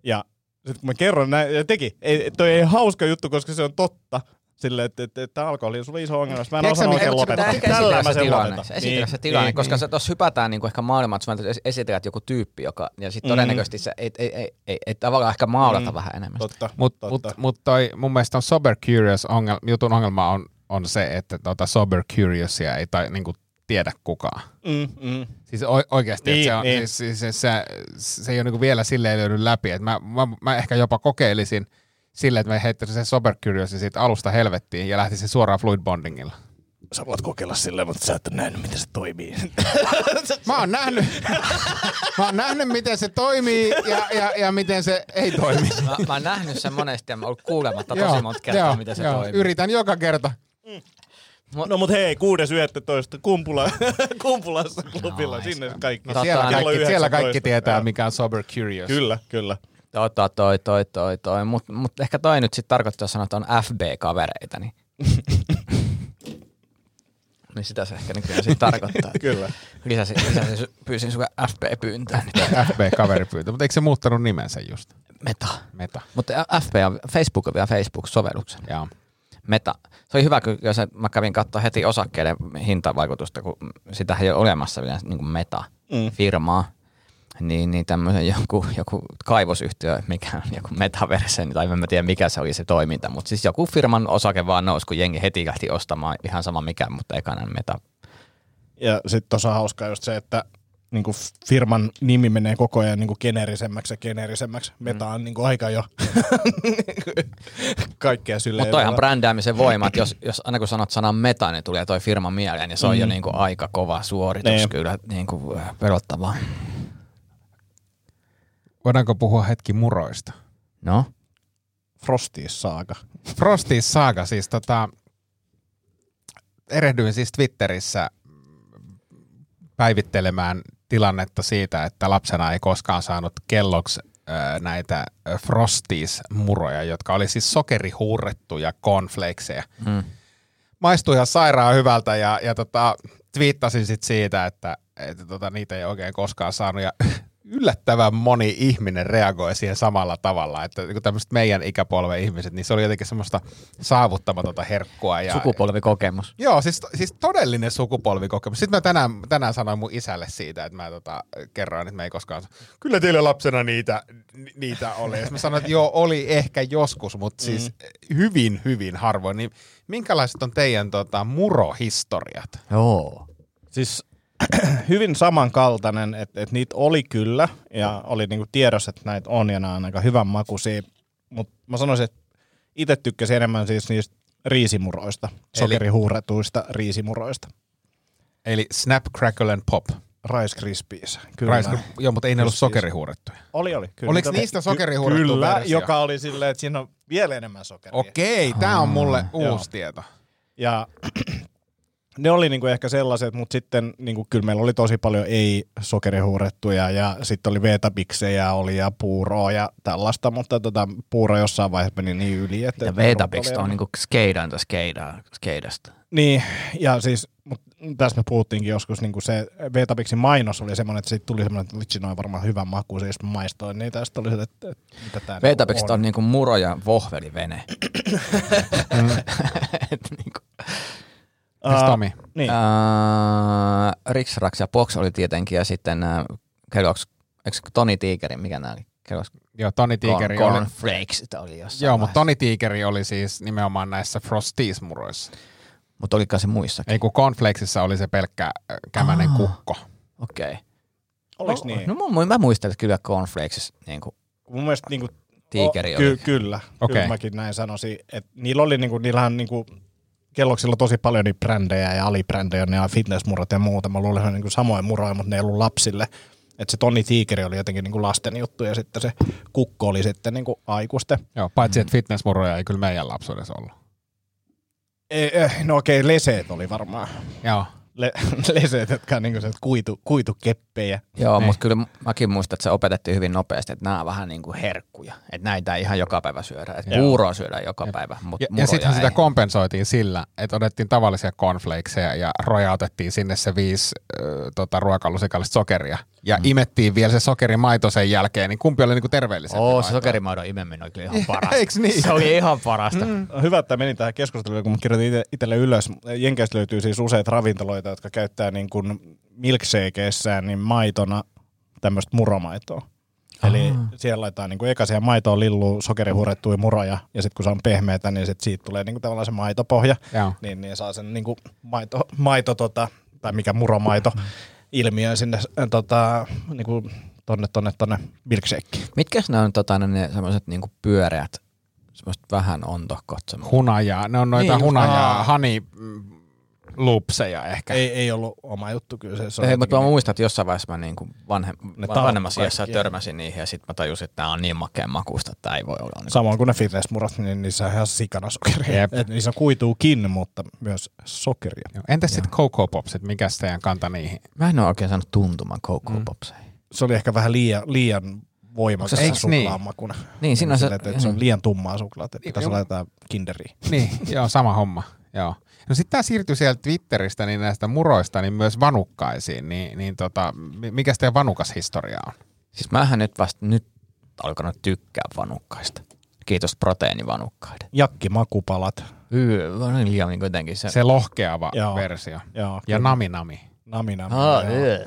Ja sitten kun mä kerron näin, ja teki, ei, toi ei hauska juttu, koska se on totta. Silleen, että, että, että alkoholi on sulle iso ongelma. Mä en sä, mikä- oikein lopettaa. Tällä mä se sen tilanne. lopetan. Se esitellä se tilanne, niin, koska niin. se tuossa hypätään niinku ehkä maailmaan, että sä esitellät joku tyyppi, joka, ja sitten Mm. todennäköisesti se ei, ei, ei, ei, ei, tavallaan ehkä maalata Mm. vähän enemmän. Totta, Mutta totta. mut, mut toi, mun mielestä on Sober Curious ongelma, jutun ongelma on, on se, että tota Sober Curiousia ei tai, niinku tiedä kukaan. Mm, mm. Siis o- oikeasti, Niin, niin, se, on, niin. niin. Siis, siis, se, se, se ei ole niinku vielä silleen löydy läpi. Et mä, mä, mä, ehkä jopa kokeilisin silleen, että mä heittäisin sen Sober Curiousin siitä alusta helvettiin ja lähtisin suoraan Fluid Bondingilla. Sä voit kokeilla silleen, mutta sä et ole nähnyt, miten se toimii. Mä oon nähnyt, mä oon nähnyt miten se toimii ja, ja, ja miten se ei toimi. Mä, mä oon nähnyt sen monesti ja mä oon ollut kuulematta tosi monta kertaa, joo, miten se joo. toimii. Yritän joka kerta. No mut hei, 6.11. Kumpula, Kumpulassa klubilla, Nice. sinne kaikki. No, Siellä kaikki, siellä 19. kaikki tietää, Joo. mikä on Sober Curious. Kyllä, kyllä. Tota, toi, toi, toi, toi. Mutta mut ehkä toi nyt sitten tarkoittaa sanoa, että on FB-kavereita, niin... niin sitä se ehkä nykyään sitten tarkoittaa. Kyllä. Lisäsin, lisäsin, su- pyysin sun FB-pyyntöön. FB-kaveripyyntö, mutta eikö se muuttanut nimensä just? Meta. Meta. Mutta FB on, Facebook on vielä Facebook-sovelluksen. Joo. Meta. Se oli hyvä, kun jos mä kävin katsoa heti osakkeiden hintavaikutusta, kun sitä ei ole olemassa vielä niin kuin Meta-firmaa. Niin, niin tämmöisen joku, joku kaivosyhtiö, mikä on joku metaverse, tai en mä tiedä mikä se oli se toiminta, mutta siis joku firman osake vaan nousi, kun jengi heti lähti ostamaan ihan sama mikä, mutta ekana meta. Ja sitten tuossa on hauskaa just se, että niinku firman nimi menee koko ajan niinku geneerisemmäksi ja geneerisemmäksi. Meta on niinku aika jo kaikkea silleen. Mutta toihan brändäämisen voima, että jos, jos aina kun sanot sanan meta, niin tulee toi firma mieleen, niin se on jo niinku aika kova suoritus Niin. kyllä, niinku äh, pelottavaa. Voidaanko puhua hetki muroista? No, Frosties saaga. Frosties Saga, siis tota, erehdyin siis Twitterissä päivittelemään tilannetta siitä, että lapsena ei koskaan saanut kelloksi näitä Frosties-muroja, jotka oli siis sokerihuurrettuja cornflakeseja. Mm. Maistui ihan sairaan hyvältä ja, ja tota, twiittasin sit siitä, että, että tota, niitä ei oikein koskaan saanut. Ja yllättävän moni ihminen reagoi siihen samalla tavalla, että niin tämmöiset meidän ikäpolven ihmiset, niin se oli jotenkin semmoista saavuttamatonta herkkua. Ja, Sukupolvikokemus. Joo, siis, siis todellinen sukupolvikokemus. Sitten mä tänään, tänään sanoin mun isälle siitä, että mä tota, kerroin, että me ei koskaan... Kyllä teillä lapsena niitä, ni- niitä oli. Ja mä sanoin, että joo, oli ehkä joskus, mutta siis hyvin, hyvin harvoin. Niin minkälaiset on teidän tota, murohistoriat? Joo. Siis hyvin samankaltainen, että et niitä oli kyllä ja oli niinku tiedossa, että näitä on ja nämä on aika hyvän makuisia. Mutta mä sanoisin, että itse tykkäsin enemmän siis niistä riisimuroista, sokerihuurretuista riisimuroista. Eli Snap, Crackle and Pop. Rice Krispies. Kyllä. Rice, joo, mutta ei ne ollut Krispies. sokerihuurrettuja. Oli, oli. Kyllä. Oliko Niitä- niistä sokerihuurrettu Kyllä, versio? joka oli silleen, että siinä on vielä enemmän sokeria. Okei, tämä on mulle uusi Joo. tieto. Ja ne oli niinku ehkä sellaiset, mutta sitten niinku, kyllä meillä oli tosi paljon ei-sokerihuurettuja ja sitten oli veetabiksejä oli ja puuroa ja tällaista, mutta tota, puuro jossain vaiheessa meni niin yli. Että Ja oli on niinku skeidainta skeidaa, skeidasta. Niin, ja siis, mutta tässä me puhuttiinkin joskus, niin kuin se Vetabixin mainos oli semmoinen, että siitä tuli semmoinen, että vitsi, noin varmaan hyvän maku, mä maistoin ja sitten oli se, että, että mitä tää Vetabix niinku on niinku muro ja vohvelivene. Et niinku, Mites Tomi? Niin, ää, Rix, Rax ja Box oli tietenkin, ja sitten nää Kellogg's, eikö Toni Tigerin, mikä nää oli? Kellogg's Joo, Toni Tigeri Corn, oli. Cornflakes oli jossain Joo, mutta Toni Tigeri oli siis nimenomaan näissä Frosties-muroissa. Mutta oliko se muissakin? Ei kun Cornflakesissa oli se pelkkä äh, kämänen Aa. kukko. Okei. oliks no, niin? No mä, mä muistan, että kyllä Cornflakes niinku, Mun mielestä niinku, Tiikeri o, oli. ky- Kyllä, Okei. kyllä mäkin näin sanoisin. Että niillä oli niinku, niillähän niinku, kelloksilla tosi paljon niitä brändejä ja alibrändejä, ne fitnessmurot ja muuta. Mä luulen, että ne on niinku samoja muroja, mutta ne ei ollut lapsille. Että se Tonni Tiikeri oli jotenkin niinku lasten juttu ja sitten se kukko oli sitten niinku aikuisten. Joo, paitsi että fitnessmuroja ei kyllä meidän lapsuudessa ollut. Ei, eh, no okei, leseet oli varmaan. Joo. Le- leseet, jotka on niinku se kuitu, kuitukeppejä. Joo, Niin. mutta kyllä mäkin muistan, että se opetettiin hyvin nopeasti, että nämä on vähän niin kuin herkkuja. Että näitä ei ihan joka päivä syödä. Että puuroa syödään joka päivä, mutta Ja, ja sittenhän sitä kompensoitiin sillä, että otettiin tavallisia cornflakeseja ja rojautettiin sinne se viisi äh, tota, ruokalusikallista sokeria. Ja mm. imettiin vielä se sokerimaito sen jälkeen, niin kumpi oli niinku terveellisempi? Oo, se sokerimaidon imeminen oli kyllä ihan parasta. Eiks niin? Se oli ihan parasta. Mm. Hyvä, että menin tähän keskusteluun, kun kirjoitin itselle ylös. Jenkeistä löytyy siis useita ravintoloita, jotka käyttää niin kuin milkshakeissään niin maitona tämmöistä muromaitoa. Eli siellä laitetaan niin kuin eka siihen maitoon lillu sokerihurettuja muroja, ja sitten kun se on pehmeätä, niin sit siitä tulee niin kuin tavallaan se maitopohja, Joo. niin, niin saa sen niin kuin maito, maito tota, tai mikä muromaito ilmiö sinne äh, tota, niin kuin tonne, tonne, tonne milkshakeen. Mitkä ne on tota, ne semmoiset niinku pyöreät, semmoiset vähän ontohkot? Hunajaa. Ne on noita Niin, niin, hunajaa, aa. honey loopseja ehkä. Ei, ei ollut oma juttu kyllä. Se, se Ei, mutta mä muistan, että jossain vaiheessa mä niinku vanhem, Ne vanhemmassa iässä törmäsin niihin ja sitten mä tajusin, että tää on niin makeen makusta, että tää ei voi olla. Niinku. Samoin kuin ne fitnessmurot, niin niissä on ihan sikana sokeria. Et niissä on kuituukin, mutta myös sokeria. Joo. Entäs sitten Cocoa Popsit, mikä teidän kanta niihin? Mä en ole oikein saanut tuntumaan Cocoa mm. Popseihin. Se oli ehkä vähän liian, liian voimakas Eiks suklaamakuna. niin? makuna. Niin, siinä on se- Silleen, että se on liian tummaa suklaata, että pitäisi laittaa kinderiin. Niin, joo, sama homma. Joo. No sitten tämä siirtyi sieltä Twitteristä niin näistä muroista niin myös vanukkaisiin. Niin, niin tota, mi- mikä teidän vanukas historia on? Siis mähän nyt vasta nyt alkanut tykkää vanukkaista. Kiitos proteiinivanukkaiden. Jakki makupalat. Mä olin liian niin jotenkin se. Se lohkeava Joo. versio. Joo, Ja nami nami. Namina. Ah, joo. yy.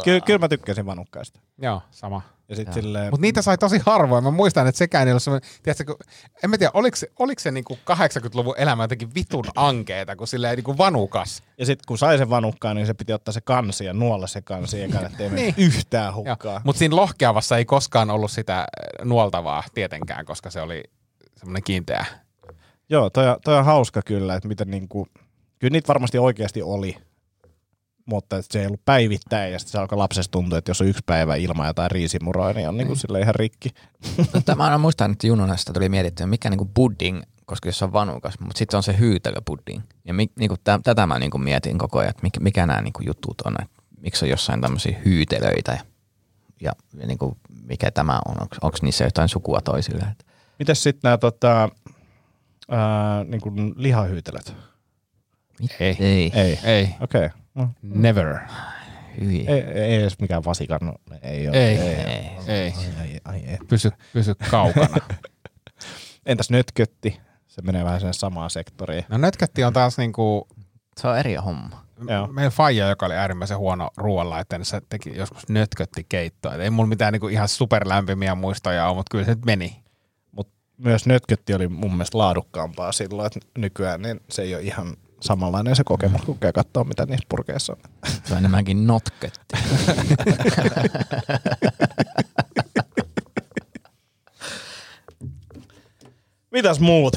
Ky- kyllä mä tykkäsin vanukkaista. Joo, sama. Ja sit silleen, Mutta niitä sai tosi harvoin. Mä muistan, että sekään ei ollut semmoinen, tiedätkö, kun, en mä tiedä, oliko se, oliko se niinku 80-luvun elämä jotenkin vitun ankeeta, kun silleen niinku vanukas. ja sit kun sai sen vanukkaan, niin se piti ottaa se kansi ja nuolla se kansi, eikä ettei Niin. yhtään hukkaa. Mutta siinä lohkeavassa ei koskaan ollut sitä äh, nuoltavaa tietenkään, koska se oli semmoinen kiinteä. Joo, toi, toi on hauska kyllä, että miten niinku, kyllä niitä varmasti oikeasti oli, mutta että se ei ollut päivittäin ja sitten se alkoi lapsesta tuntua, että jos on yksi päivä ilman jotain riisimuroa, niin on niinku sille ihan rikki. Mutta mä aina muistan, että Junonasta tuli mietittyä, mikä niinku pudding koska jos on vanukas, mutta sitten on se hyytelöpudding. Ja mi, niinku, tä, tätä mä niinku mietin koko ajan, että mikä, mikä nämä niinku jutut on, että miksi on jossain tämmöisiä hyytelöitä ja, ja, ja niinku, mikä tämä on, onko niissä jotain sukua toisille. Et Mites sitten nämä tota, ää, niin kuin lihahyytelöt? Ei. Ei. Ei. Ei. Okei. Okay. No, Never. Hyi. ei, ei edes mikään vasikan. Ei, ole. Ei. ei. Ei. Ei. Ai, ai, ei. Pysy, pysy kaukana. Entäs nötkötti? Se menee vähän sen samaan sektoriin. No nötkätti on taas niinku, Se on eri homma. Joo. meidän faija, joka oli äärimmäisen huono ruoanlaitteen, se teki joskus nötkötti keittoa. Et ei mulla mitään niinku ihan superlämpimiä muistoja ole, mutta kyllä se nyt meni. Mut myös nötkötti oli mun mielestä laadukkaampaa silloin, että nykyään niin se ei ole ihan samanlainen se kokemus, kun käy katsoa, mitä niissä purkeissa on. Se on enemmänkin notketti. Mitäs muut?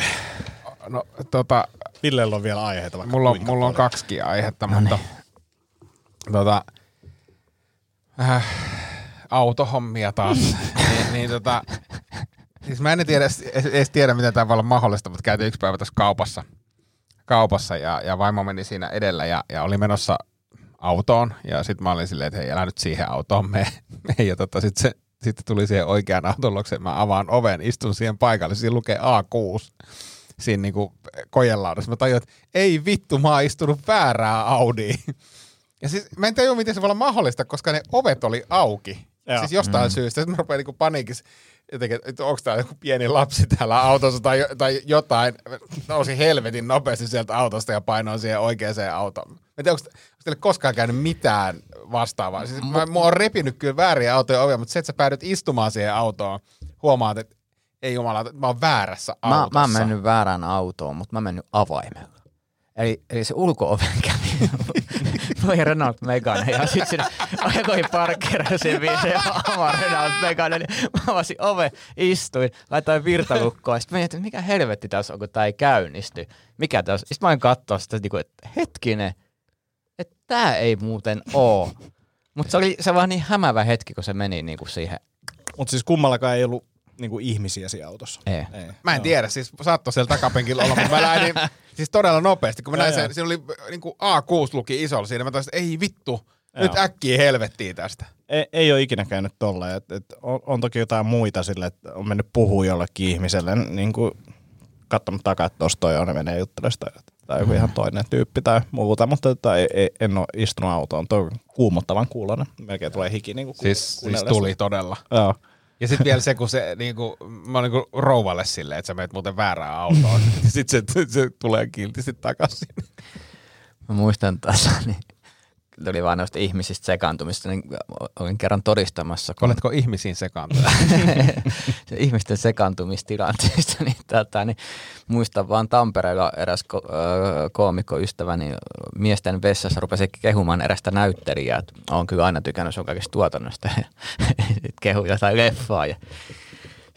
No tota, Villellä on vielä aiheita vaikka mulla on, mulla on kaksikin aihetta, mutta tota, äh, autohommia taas. niin, niin tota, siis mä en tiedä, edes, edes tiedä, miten tämä voi olla mahdollista, mutta käytiin yksi päivä tässä kaupassa, kaupassa ja, ja vaimo meni siinä edellä ja, ja oli menossa autoon ja sitten mä olin silleen, että hei, älä nyt siihen autoon mene. ja tota, sitten se sitten tuli siihen oikean auton luokse, mä avaan oven, istun siihen paikalle, siinä lukee A6 siinä niinku kojelaudassa. Mä tajuin, että ei vittu, mä oon istunut väärää Audiin. Ja siis mä en tajua, miten se voi olla mahdollista, koska ne ovet oli auki. Joo. Joo. Siis jostain mm. syystä. Sitten mä rupean niinku paniikissa jotenkin, että onko täällä joku pieni lapsi täällä autossa tai, tai jotain. Nousin helvetin nopeasti sieltä autosta ja painoin siihen oikeaan autoon. Mä en tiedä, onko, onko teille koskaan käynyt mitään vastaavaa. Siis mä, mä oon repinyt kyllä vääriä autoja ovia, mutta se, että sä päädyt istumaan siihen autoon, huomaat, että ei jumala, mä oon väärässä Mä, autossa. mä oon mennyt väärään autoon, mutta mä oon mennyt avaimella. Eli, eli se ulko-oven kävi. Toi Renault Megane ja sitten siinä aikoihin parkkeerasin viisi oma Renault Megane. Niin mä avasin ove, istuin, laitoin virtalukkoon. Sitten mietin, että mikä helvetti tässä on, kun tää ei käynnisty. Mikä tässä? Sitten mä olin katsoa sitä, niinku, että hetkinen, että tää ei muuten oo. Mutta se oli se vaan niin hämävä hetki, kun se meni niinku siihen. Mut siis kummallakaan ei ollut niinku ihmisiä siinä autossa. Ei. Ei. Mä en tiedä, siis saattoi siellä takapenkillä olla, mutta mä lähdin siis todella nopeasti, kun mä näin sen, siinä oli niin kuin A6 luki isolla siinä, mä taisin, että ei vittu, nyt Joo. äkkiä helvettiin tästä. Ei, ei ole ikinä käynyt tolleen. Et, et on, on, toki jotain muita sille, että on mennyt puhua jollekin ihmiselle, niin kuin katsonut takaa, että tossa toi on, ne menee juttelemaan tai, tai joku ihan toinen tyyppi tai muuta, mutta tota, ei, ei, en ole istunut autoon. Toi on kuumottavan kuulonen. Melkein tulee hiki niin kuin Siis, siis tuli todella. Joo. Ja sitten vielä se, kun se niinku, mä oon niinku rouvalle silleen, että sä meet muuten väärään autoon. sitten se, se, tulee kiltisti takaisin. Mä muistan taas, niin tuli vaan noista ihmisistä sekaantumista, niin olin kerran todistamassa, kun Oletko ihmisiin sekaantunut? se ihmisten sekaantumistilanteesta, niin, tätä, niin muistan vaan Tampereella eräs ko- öö, koomikkoystäväni miesten vessassa rupesi kehumaan erästä näyttelijää, että on kyllä aina tykännyt sun kaikista tuotannosta ja kehu jotain leffaa ja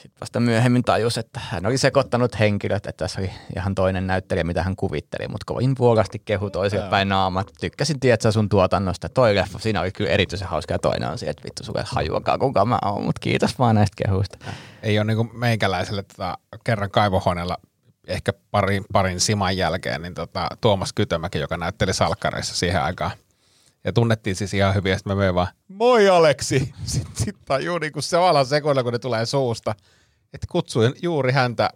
sitten vasta myöhemmin tajus, että hän oli sekoittanut henkilöt, että tässä oli ihan toinen näyttelijä, mitä hän kuvitteli, mutta kovin vuokasti kehu toiselle päin naamat. Tykkäsin tietää sun tuotannosta. Toi leffa, siinä oli kyllä erityisen hauska ja toinen on se, että vittu sulle hajuakaan kuka mä oon, mutta kiitos vaan näistä kehuista. Ei ole niinku meikäläiselle tota, kerran kaivohuoneella ehkä parin, parin siman jälkeen, niin tota, Tuomas Kytömäki, joka näytteli salkkareissa siihen aikaan. Ja tunnettiin siis ihan hyvin, ja sitten mä vaan, moi Aleksi! Sitten sit tajuu niinku samalla sekunnilla, kun ne tulee suusta, että kutsuin juuri häntä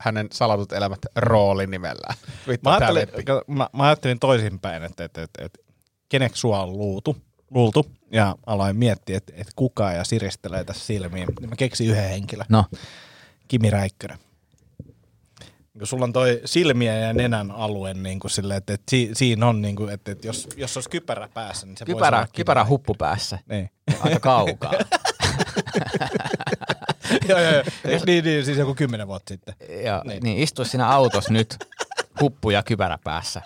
hänen salatut elämät roolin nimellä. Vittu, Mä tää ajattelin, mä, mä ajattelin toisinpäin, että, että, että, että keneksi sua on luultu, luultu, ja aloin miettiä, että, että kuka ja siristelee tässä silmiin. Niin Mä keksin yhden henkilön, No, Kimi Räikkönen. Kun sulla on toi silmiä ja nenän alue, niin kuin sille, että, että si, siinä on, niin kuin, että, että jos, jos olisi kypärä päässä, niin se voisi kypärä, olla Kimi kypärä huppu päässä. Niin. Aika kaukaa. joo, joo, joo. niin, niin, siis joku kymmenen vuotta sitten. ja, Niin. niin. niin istu siinä autossa nyt, huppu ja kypärä päässä.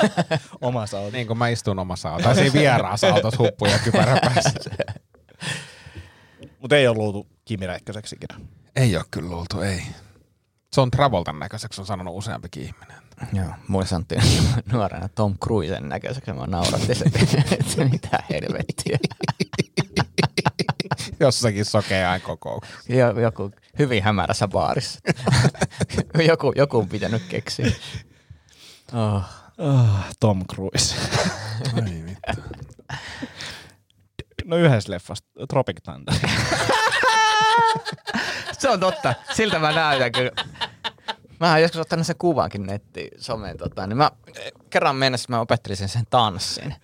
Omassa autossa. Niin kuin mä istun omassa autossa, siinä vieraassa autossa huppu ja kypärä päässä. Mutta ei ole luultu Kimi Räikköseksi ikinä. Ei ole kyllä luultu, ei. Se on Travoltan näköiseksi, on sanonut useampikin ihminen. Joo, mulle sanottiin nuorena Tom Cruisen näköiseksi, mä nauratti se, että mitä helvettiä. Jossakin sokeain kokouksessa. Jo, joku hyvin hämärässä baarissa. joku, joku on pitänyt keksiä. Oh. Oh, Tom Cruise. Ai vittu. No yhdessä leffassa, Tropic Thunder. Se on totta. Siltä mä näytän kyllä. Mä oon joskus ottanut sen kuvankin nettiin someen. Tota, niin mä kerran mennessä mä opettelin sen, sen tanssin.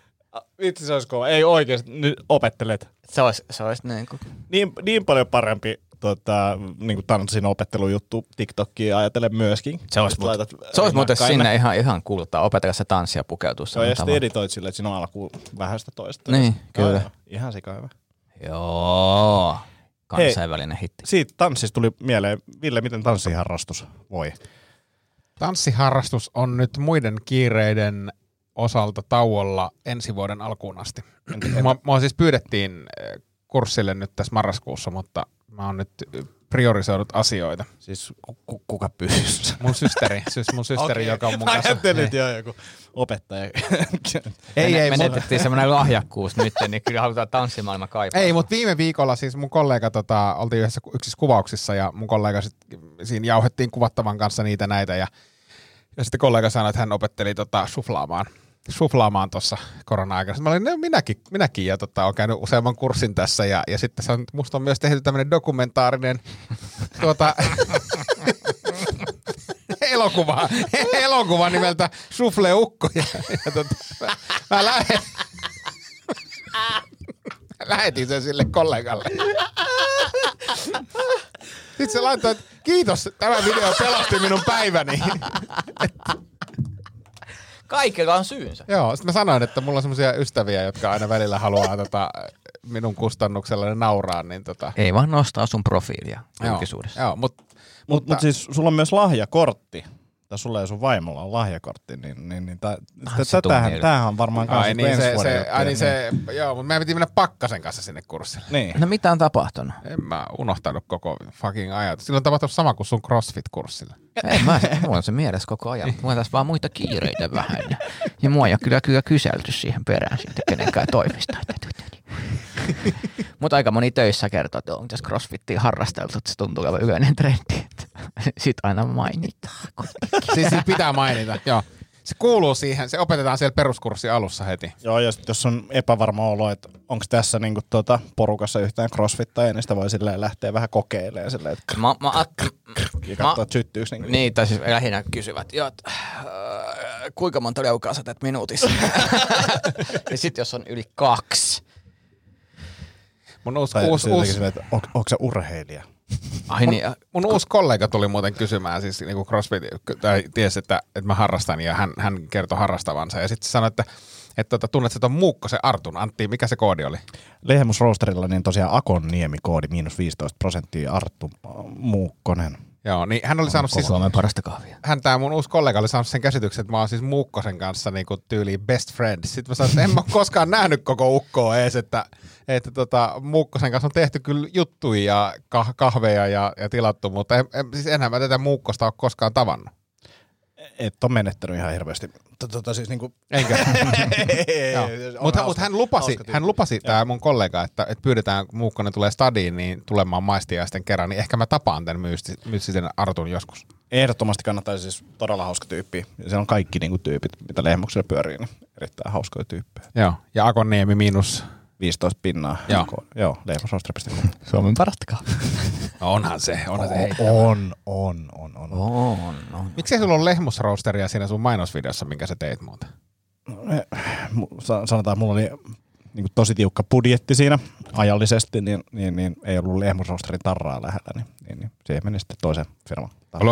Vitsi se olisi kova. Ei oikeasti, nyt opettelet. Se olisi, se olisi niin kuin, Niin, niin paljon parempi tota, niin kuin tanssin opettelujuttu TikTokia ajatellen myöskin. se olisi, muuten, laitat se olisi muuten sinne ihan, ihan kultaa. Opetella se tanssi ja pukeutua Joo, ja sitten editoit silleen, että siinä on alkuun vähän sitä toista. Niin, kyllä. joo. Ihan sikahyvä. Joo. Kansainvälinen hitti. Siitä tanssista tuli mieleen, Ville, miten tanssiharrastus voi? Tanssiharrastus on nyt muiden kiireiden osalta tauolla ensi vuoden alkuun asti. Mua, mua siis pyydettiin eh, kurssille nyt tässä marraskuussa, mutta mä oon nyt priorisoinut asioita. Siis ku, ku, kuka pyysi? Mun systeri, siis mun systeri, Okei. joka on mun kanssa. ajattelin, että joo, joku opettaja. Ei, ei, Menetettiin semmoinen lahjakkuus nyt, niin kyllä halutaan tanssimaailma kaipaa. ei, mutta viime viikolla siis mun kollega, tota, oltiin yhdessä yksissä kuvauksissa ja mun kollega sit, siinä jauhettiin kuvattavan kanssa niitä näitä ja, ja sitten kollega sanoi, että hän opetteli tota, suflaamaan suflaamaan tuossa korona-aikana. Mä olin, no, minäkin, minäkin ja tota, olen käynyt useamman kurssin tässä ja, ja sitten se on, musta on myös tehty tämmöinen dokumentaarinen tuota, elokuva, elokuva nimeltä Sufle Ukko. Ja, ja tota, mä, mä lähe, lähetin sen sille kollegalle. Sitten se laittoi, että kiitos, tämä video pelasti minun päiväni. Kaikilla on syynsä. Joo, sitten mä sanoin, että mulla on semmoisia ystäviä, jotka aina välillä haluaa tota, minun kustannuksella nauraa, niin tota, Ei vaan nostaa sun profiilia joo, julkisuudessa. joo, mut, Mutta mut siis sulla on myös lahjakortti. Tai sulla ja sun vaimolla on lahjakortti, niin, niin, niin tää, Ah, tä- tunne. tämähän on varmaan kanssa ai niin, ensi se, vuoden se, ai niin se, joo, mutta meidän piti mennä pakkasen kanssa sinne kurssille. Niin. No mitä on tapahtunut? En mä unohtanut koko fucking ajatus. Silloin on tapahtunut sama kuin sun CrossFit-kurssilla. En mä, mulla on se mielessä koko ajan. Mulla on tässä vaan muita kiireitä vähän. Ja, ja mua ei ole kyllä, kyllä kyselty siihen perään siitä kenenkään toimista. Mutta aika moni töissä kertoo, että on tässä crossfittia harrasteltu, että se tuntuu olevan yleinen trendi. Sitten aina mainitaan. Siis pitää mainita, joo. Se kuuluu siihen, se opetetaan siellä peruskurssin alussa heti. Joo, ja sit jos on epävarma olo, että onko tässä niinku tuota porukassa yhtään crossfittajia, niin sitä voi silleen lähteä vähän kokeilemaan silleen, että Mä, mä, at, ja mä, katsoa, että syttyykö niinku. niin, tai siis lähinnä kysyvät, joo, että, äh, kuinka monta leukaa sä teet minuutissa? ja sitten jos on yli kaksi, Mun uusi, Tai uusi, uusi, silleen, että on, onko se urheilija? ai niin, mun uusi kollega tuli muuten kysymään, siis niin kuin CrossFit, tai tiesi, että, että mä harrastan, ja hän, hän kertoi harrastavansa. Ja sitten sanoi, että, että tota, tunnet, että on Muukkosen Artun. Antti, mikä se koodi oli? Lehmus Roasterilla niin tosiaan Akon niemikoodi miinus 15 prosenttia Arttu äh, Muukkonen. Joo, niin hän oli saanut siis, Suomen parasta kahvia. hän tämä mun uusi kollega oli saanut sen käsityksen, että mä oon siis Muukkosen kanssa niin kuin tyyliin best friends. Sitten mä sanoin, että en mä koskaan nähnyt koko ukkoa ees, että, että tota, Muukkosen kanssa on tehty kyllä juttuja ja kah- kahveja ja, ja tilattu, mutta en, en, siis enhän mä tätä Muukkosta ole koskaan tavannut. Et on menettänyt ihan hirveästi. Tota siis niinku... Enkä? Mutta mut hän lupasi, hän lupasi tämä mun kollega, että, että pyydetään, kun Muukkonen tulee stadiin, niin tulemaan maistiaisten kerran, niin ehkä mä tapaan tämän mysti- mystisen Artun joskus. Ehdottomasti kannattaa siis todella hauska tyyppi. Siellä on kaikki niinku tyypit, mitä lehmuksella pyörii, niin erittäin hauskoja tyyppejä. Joo, ja Akonniemi miinus. 15 pinnaa. Joo. Joo, lehmusroaster.com. Suomen parasta. No onhan se, onhan se. Hei. On, on, on, on. On, on. Miksi sulla on lehmusroosteria siinä sun mainosvideossa, minkä sä teit muuten? Mu- sa- Sanotaan, että mulla oli niin tosi tiukka budjetti siinä ajallisesti, niin, niin, niin ei ollut lehmusroasterin tarraa lähellä, niin, niin, niin siihen meni sitten toisen firman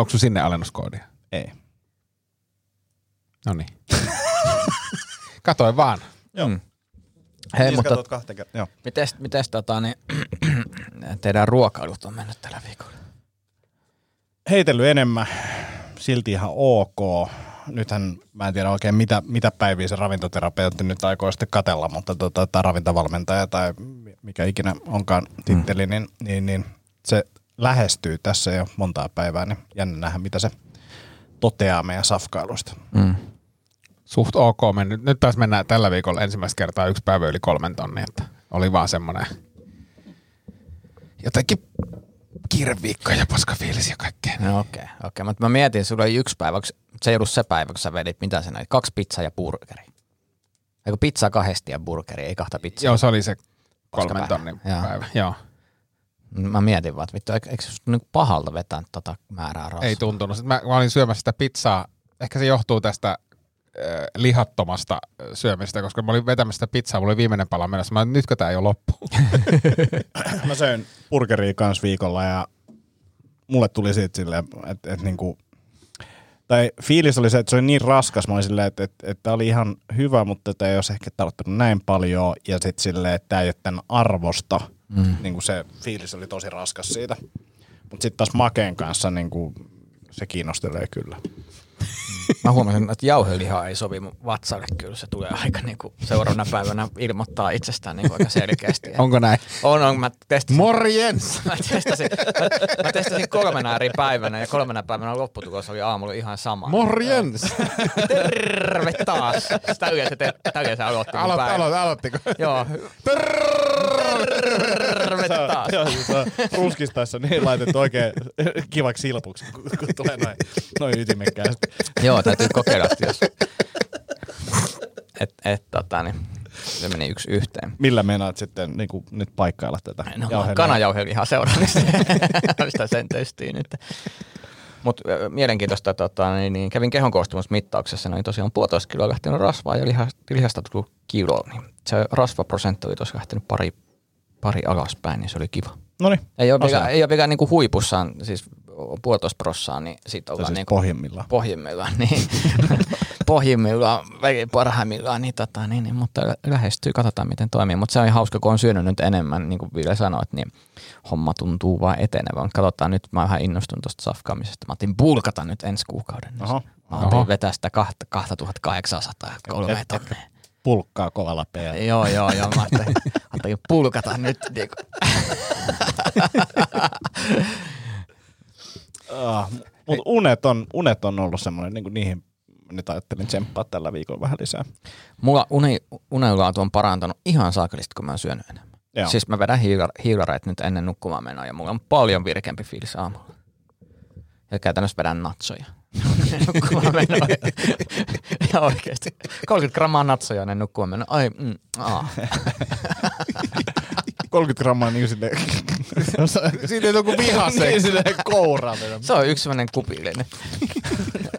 sun sinne alennuskoodia? Ei. No niin. Katoin vaan. Joo. Mm. Hei, Niin mutta kahteen kertaan. Joo. mites, mites tota, niin, teidän ruokailut on mennyt tällä viikolla? heitellyt enemmän, silti ihan ok. Nythän mä en tiedä oikein mitä, mitä päiviä se ravintoterapeutti nyt aikoo sitten katella, mutta tota, tai ravintovalmentaja tai mikä ikinä onkaan titteli, niin, niin, niin se lähestyy tässä jo montaa päivää, niin jännä nähdä mitä se toteaa meidän safkailusta. Mm. Suht ok mennyt. Nyt taas mennään tällä viikolla ensimmäistä kertaa yksi päivä yli kolmen tonnia, että oli vaan semmoinen jotenkin kiireviikko ja paskafiilis ja kaikkea. No okei, okay, okay. mutta mä mietin, sulla oli yksi päivä, kun se ei ollut se päivä, kun sä vedit, mitä se näit, kaksi pizzaa ja burgeri. Eikö pizzaa kahdesti ja burgeri, ei kahta pizzaa. Joo, se oli se kolmen Paskapäivä. tonnin Joo. päivä. Joo. Mä mietin vaan, että vittu, eikö, se niinku pahalta vetää tota määrää rasvaa? Ei tuntunut. Sitten mä, mä olin syömässä sitä pizzaa. Ehkä se johtuu tästä äh, lihattomasta äh, syömistä, koska mä olin vetämässä sitä pizzaa, mulla oli viimeinen pala menossa. Mä olin, nytkö tää jo loppu? Mä söin burgeria kans viikolla ja mulle tuli siitä silleen, että et niinku, tai fiilis oli se, että se oli niin raskas, mä olin silleen, että, että, että oli ihan hyvä, mutta tätä ei olisi ehkä tarvittanut näin paljon, ja sitten silleen, että tämä ei ole tämän arvosta, mm. niin kuin se fiilis oli tosi raskas siitä. Mutta sitten taas makeen kanssa niin kuin, se kiinnostelee kyllä. Mä huomasin, että jauheliha ei sovi mun vatsalle kyllä. Se tulee aika niinku seuraavana päivänä ilmoittaa itsestään niinku aika selkeästi. Onko näin? On, on. Mä testasin, Morjens! mä testasin, mä, mä testasin kolmena eri päivänä ja kolmena päivänä lopputulos oli aamulla ihan sama. Morjens! Terve taas. Sitä yleensä, te, sitä yleensä aloitti mun Aloit, aloit, aloittiko? Joo. Terve taas. Joo, on ruskistaessa niin laitettu oikein kivaksi silpuksi, kun, kun tulee noin, noin ytimekkäästi. Joo, täytyy kokeilla, jos... Et, et, tota, niin, se meni yksi yhteen. Millä meinaat sitten niin kuin, nyt paikkailla tätä? No, jauhelihaa? kanajauhelihaa seuraa, niin sitä sen testiin nyt. Mutta mielenkiintoista, tota, niin, niin, kävin kehon koostumusmittauksessa, niin tosiaan puolitoista kiloa lähtenyt rasvaa ja lihasta, lihasta tullut kilo. Niin se rasvaprosentti oli tosiaan lähtenyt pari, pari alaspäin, niin se oli kiva. No niin, Ei ole vielä, ei ole vielä niinku huipussaan, siis puolitoista prossaa, niin siitä se ollaan siis niinku pohjimmillaan. pohjimmillaan, niin pohjimmillaan, parhaimmillaan, niin, tota, niin, niin, mutta lä- lähestyy, katsotaan miten toimii. Mutta se on ihan hauska, kun on syönyt nyt enemmän, niin kuin Ville sanoi, niin homma tuntuu vaan etenevän. Katsotaan nyt, mä oon vähän innostunut tuosta safkaamisesta. Mä otin bulkata nyt ensi kuukauden. Niin Oho. Mä otin Oho. vetää sitä kahta- 2800 kolme et- tonne. Pulkkaa kovalla peellä. Joo, joo, joo. Mä ajattelin, ajattelin pulkata nyt. Niin kuin. Ah, mutta unet on, unet on ollut semmoinen, niin kuin niihin nyt ajattelin tsemppaa tällä viikolla vähän lisää. Mulla uni, unenlaatu on parantanut ihan saakelisti, kun mä oon syönyt enemmän. Joo. Siis mä vedän hiilar- hiilareita nyt ennen nukkumaan menoa ja mulla on paljon virkempi fiilis aamulla. Ja käytännössä vedän natsoja. nukkumaan menoa. ja oikeesti. 30 grammaa natsoja ennen nukkumaan menoa. Ai, mm. 30 grammaa niin silleen... Siitä ei joku vihase. niin silleen kouraan. Se on yksi sellainen kupillinen.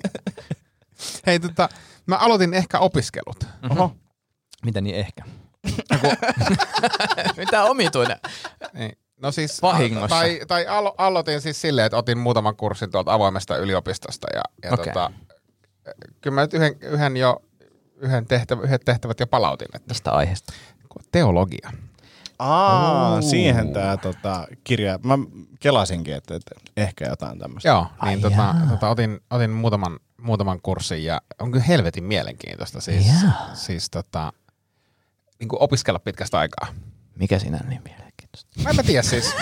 Hei, tota, mä aloitin ehkä opiskelut. Oho. Mitä niin ehkä? Mitä omituinen? Niin. No siis, Vahingossa. Tai, tai alo, aloitin siis silleen, että otin muutaman kurssin tuolta avoimesta yliopistosta ja, ja Okei. tota, kyllä mä nyt yhden, yhden jo yhden tehtävä, yhdet tehtävät jo palautin, että Tästä aiheesta. teologia. Aa, siihen tämä tota, kirja. Mä kelasinkin, että, että ehkä jotain tämmöistä. Joo, niin tota, tota, otin, otin muutaman, muutaman kurssin ja on kyllä helvetin mielenkiintoista siis, siis tota, niin kuin opiskella pitkästä aikaa. Mikä siinä on niin mielenkiintoista? Mä en mä tiedä siis.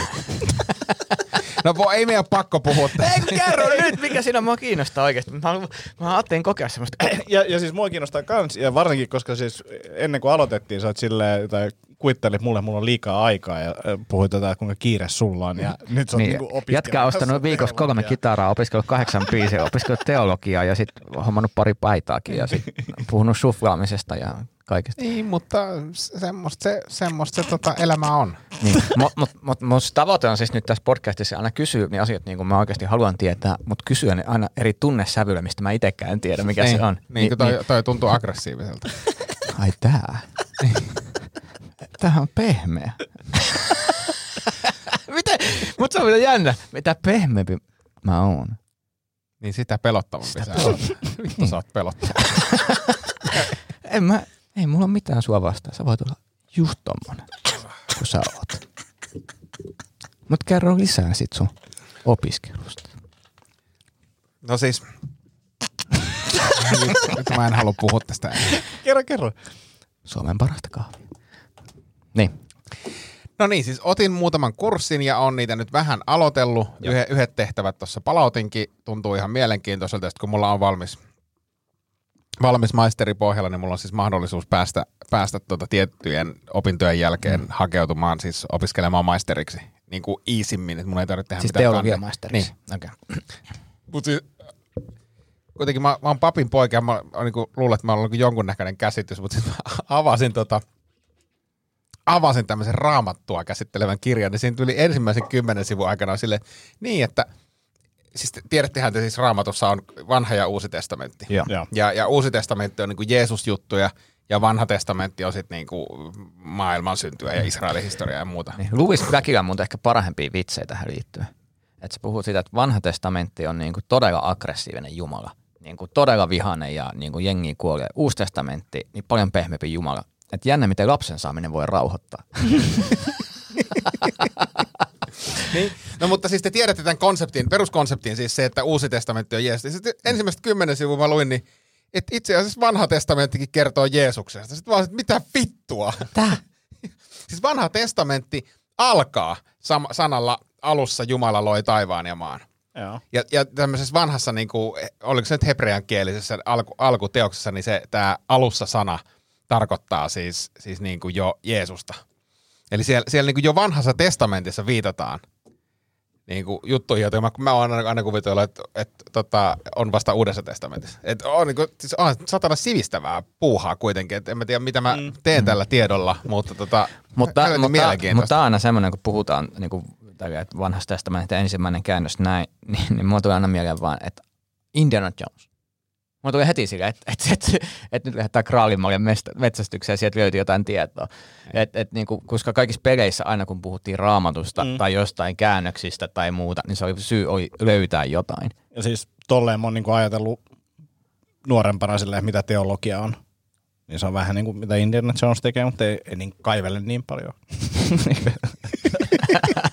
No vo, ei meidän ole pakko puhua tästä. Ei kerro nyt, mikä siinä mua kiinnostaa oikeasti. Mä, mä ajattelin kokea semmoista. Ja, ja siis mua kiinnostaa kans, ja varsinkin, koska siis ennen kuin aloitettiin, sä oot silleen, tai kuittelit mulle, mulla on liikaa aikaa, ja puhuit tätä, että kuinka kiire sulla on, ja nyt sä oot Niin, niinku opiskelemassa jätkä on ostanut viikossa kolme kitaraa, opiskellut kahdeksan biisiä, opiskellut teologiaa ja sitten hommannut pari paitaakin ja sitten puhunut suflaamisesta ja kaikesta. Niin, mutta semmoista se, semmoista se tota, elämä on. Niin. Mutta mut, mut, mut tavoite on siis nyt tässä podcastissa aina kysyä ne asiat, niin kuin mä oikeasti haluan tietää, mutta kysyä ne aina eri tunnesävyllä, mistä mä itsekään en tiedä, mikä niin, se on. Niin, niin, toi, toi tuntuu aggressiiviselta. Ai tää. Tää on pehmeä. Miten? Mutta se on vielä jännä. Mitä pehmeämpi mä oon. Niin sitä pelottavampi Sitä sä oot. Vittu sä oot pelottava. En mä, ei mulla ole mitään sua vastaan. Sä voit olla just tommonen, kun sä oot. Mut kerro lisää sit sun opiskelusta. No siis, nyt, nyt mä en halua puhua tästä. Kerro, kerro. Suomen parasta kahvia. Niin. No niin, siis otin muutaman kurssin ja on niitä nyt vähän aloitellut. Yhe, yhdet tehtävät tuossa palautinkin, tuntuu ihan mielenkiintoiselta. Kun mulla on valmis, valmis maisteri pohjalla, niin mulla on siis mahdollisuus päästä, päästä tuota tiettyjen opintojen jälkeen mm. hakeutumaan, siis opiskelemaan maisteriksi. niin kuin easimmin, että mun ei tarvitse tehdä Siis mitään teologiamaisteriksi. Niin. Okay. Mutta siis, kuitenkin mä, mä oon papin poika ja mä, mä niin luulen, että mä oon niin jonkunnäköinen käsitys, mutta sitten mä avasin tota, avasin tämmöisen raamattua käsittelevän kirjan, niin siinä tuli ensimmäisen kymmenen sivun aikana sille niin, että siis tiedättehän, että siis raamatussa on vanha ja uusi testamentti. Joo. Ja, ja uusi testamentti on niin Jeesus-juttuja, ja vanha testamentti on sitten niinku maailman syntyä ja Israelin historiaa ja muuta. Niin, Louis Blackilla on muuten ehkä parhempia vitsejä tähän liittyen. Että se puhuu siitä, että vanha testamentti on niinku todella aggressiivinen Jumala. Niinku todella vihainen ja niinku jengi kuolee. Uusi testamentti, niin paljon pehmeämpi Jumala. Että jännä, miten lapsen saaminen voi rauhoittaa. Niin. No mutta siis te tiedätte tämän konseptin, peruskonseptin siis se, että uusi testamentti on Jeesus. Sitten ensimmäiset kymmenen sivua mä luin, niin että itse asiassa vanha testamenttikin kertoo Jeesuksesta. Sitten vaan, että mitä vittua? Tää? Siis vanha testamentti alkaa sam- sanalla alussa Jumala loi taivaan ja maan. Joo. Ja, ja tämmöisessä vanhassa, niin kuin, oliko se nyt hebrean kielisessä alku, alkuteoksessa, niin se tämä alussa sana tarkoittaa siis, siis niin kuin jo Jeesusta. Eli siellä, siellä niin kuin jo vanhassa testamentissa viitataan niin kuin juttuihin, joita mä, mä oon aina, aina kuvitellut, että, että tota, on vasta uudessa testamentissa. Et on, niin kuin, siis on satana sivistävää puuhaa kuitenkin. Et en mä tiedä, mitä mä teen tällä tiedolla, mutta tota, Mutta, mutta, mielenkiintoista. mutta tämä on aina semmoinen, kun puhutaan niin kuin, että vanhasta testamentista ensimmäinen käännös näin, niin, niin mulla tulee aina mieleen vaan, että Indiana Jones. Mulla tulee heti sille, että, että, että, että nyt lähdetään Kraalinmaljan mest- metsästykseen ja sieltä löytyy jotain tietoa. Et, et, niin kuin, koska kaikissa peleissä aina kun puhuttiin raamatusta mm. tai jostain käännöksistä tai muuta, niin se oli syy oli löytää jotain. Ja siis tolleen mä oon niinku ajatellut nuorempana silleen, mitä teologia on. Niin se on vähän niin kuin mitä Indiana Jones tekee, mutta ei, ei niin kaivele niin paljon.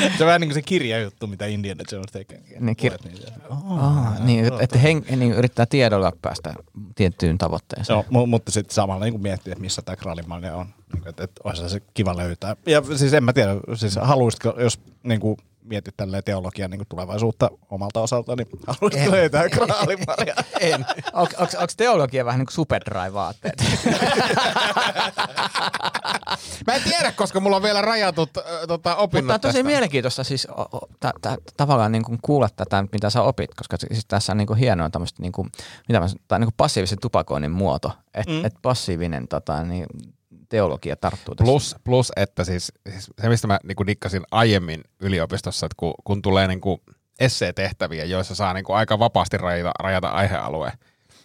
se on vähän niin kuin se kirjajuttu, mitä Indiana Jones tekee. Niin kir- Luet niitä. Oh, niin, että et hen- niin yrittää tiedolla päästä tiettyyn tavoitteeseen. Joo, mu- mutta sitten samalla niin miettii, että missä tämä kraalimalja on. Niin, että, että olisi se kiva löytää. Ja siis en mä tiedä, siis haluaisitko, jos niin kuin mietit tälleen teologian niin kuin tulevaisuutta omalta osalta, niin haluaisitko löytää kraalimalja? en. Onko teologia vähän niin kuin superdrive-vaatteet? Mä en tiedä, koska mulla on vielä rajatut äh, tota, opinnot Mutta on tosi tästä. mielenkiintoista siis o, o, ta, ta, tavallaan niin kuin kuulla tätä, mitä sä opit, koska siis tässä on niin kuin hienoa tämmöistä niin kuin, mitä mä, tai niin kuin passiivisen tupakoinnin muoto, että mm. et passiivinen tota, niin, teologia tarttuu tässä. Plus, plus, että siis, siis se, mistä mä niin dikkasin aiemmin yliopistossa, että kun, kun tulee niin esseetehtäviä, joissa saa niin aika vapaasti rajata, rajata aihealueen.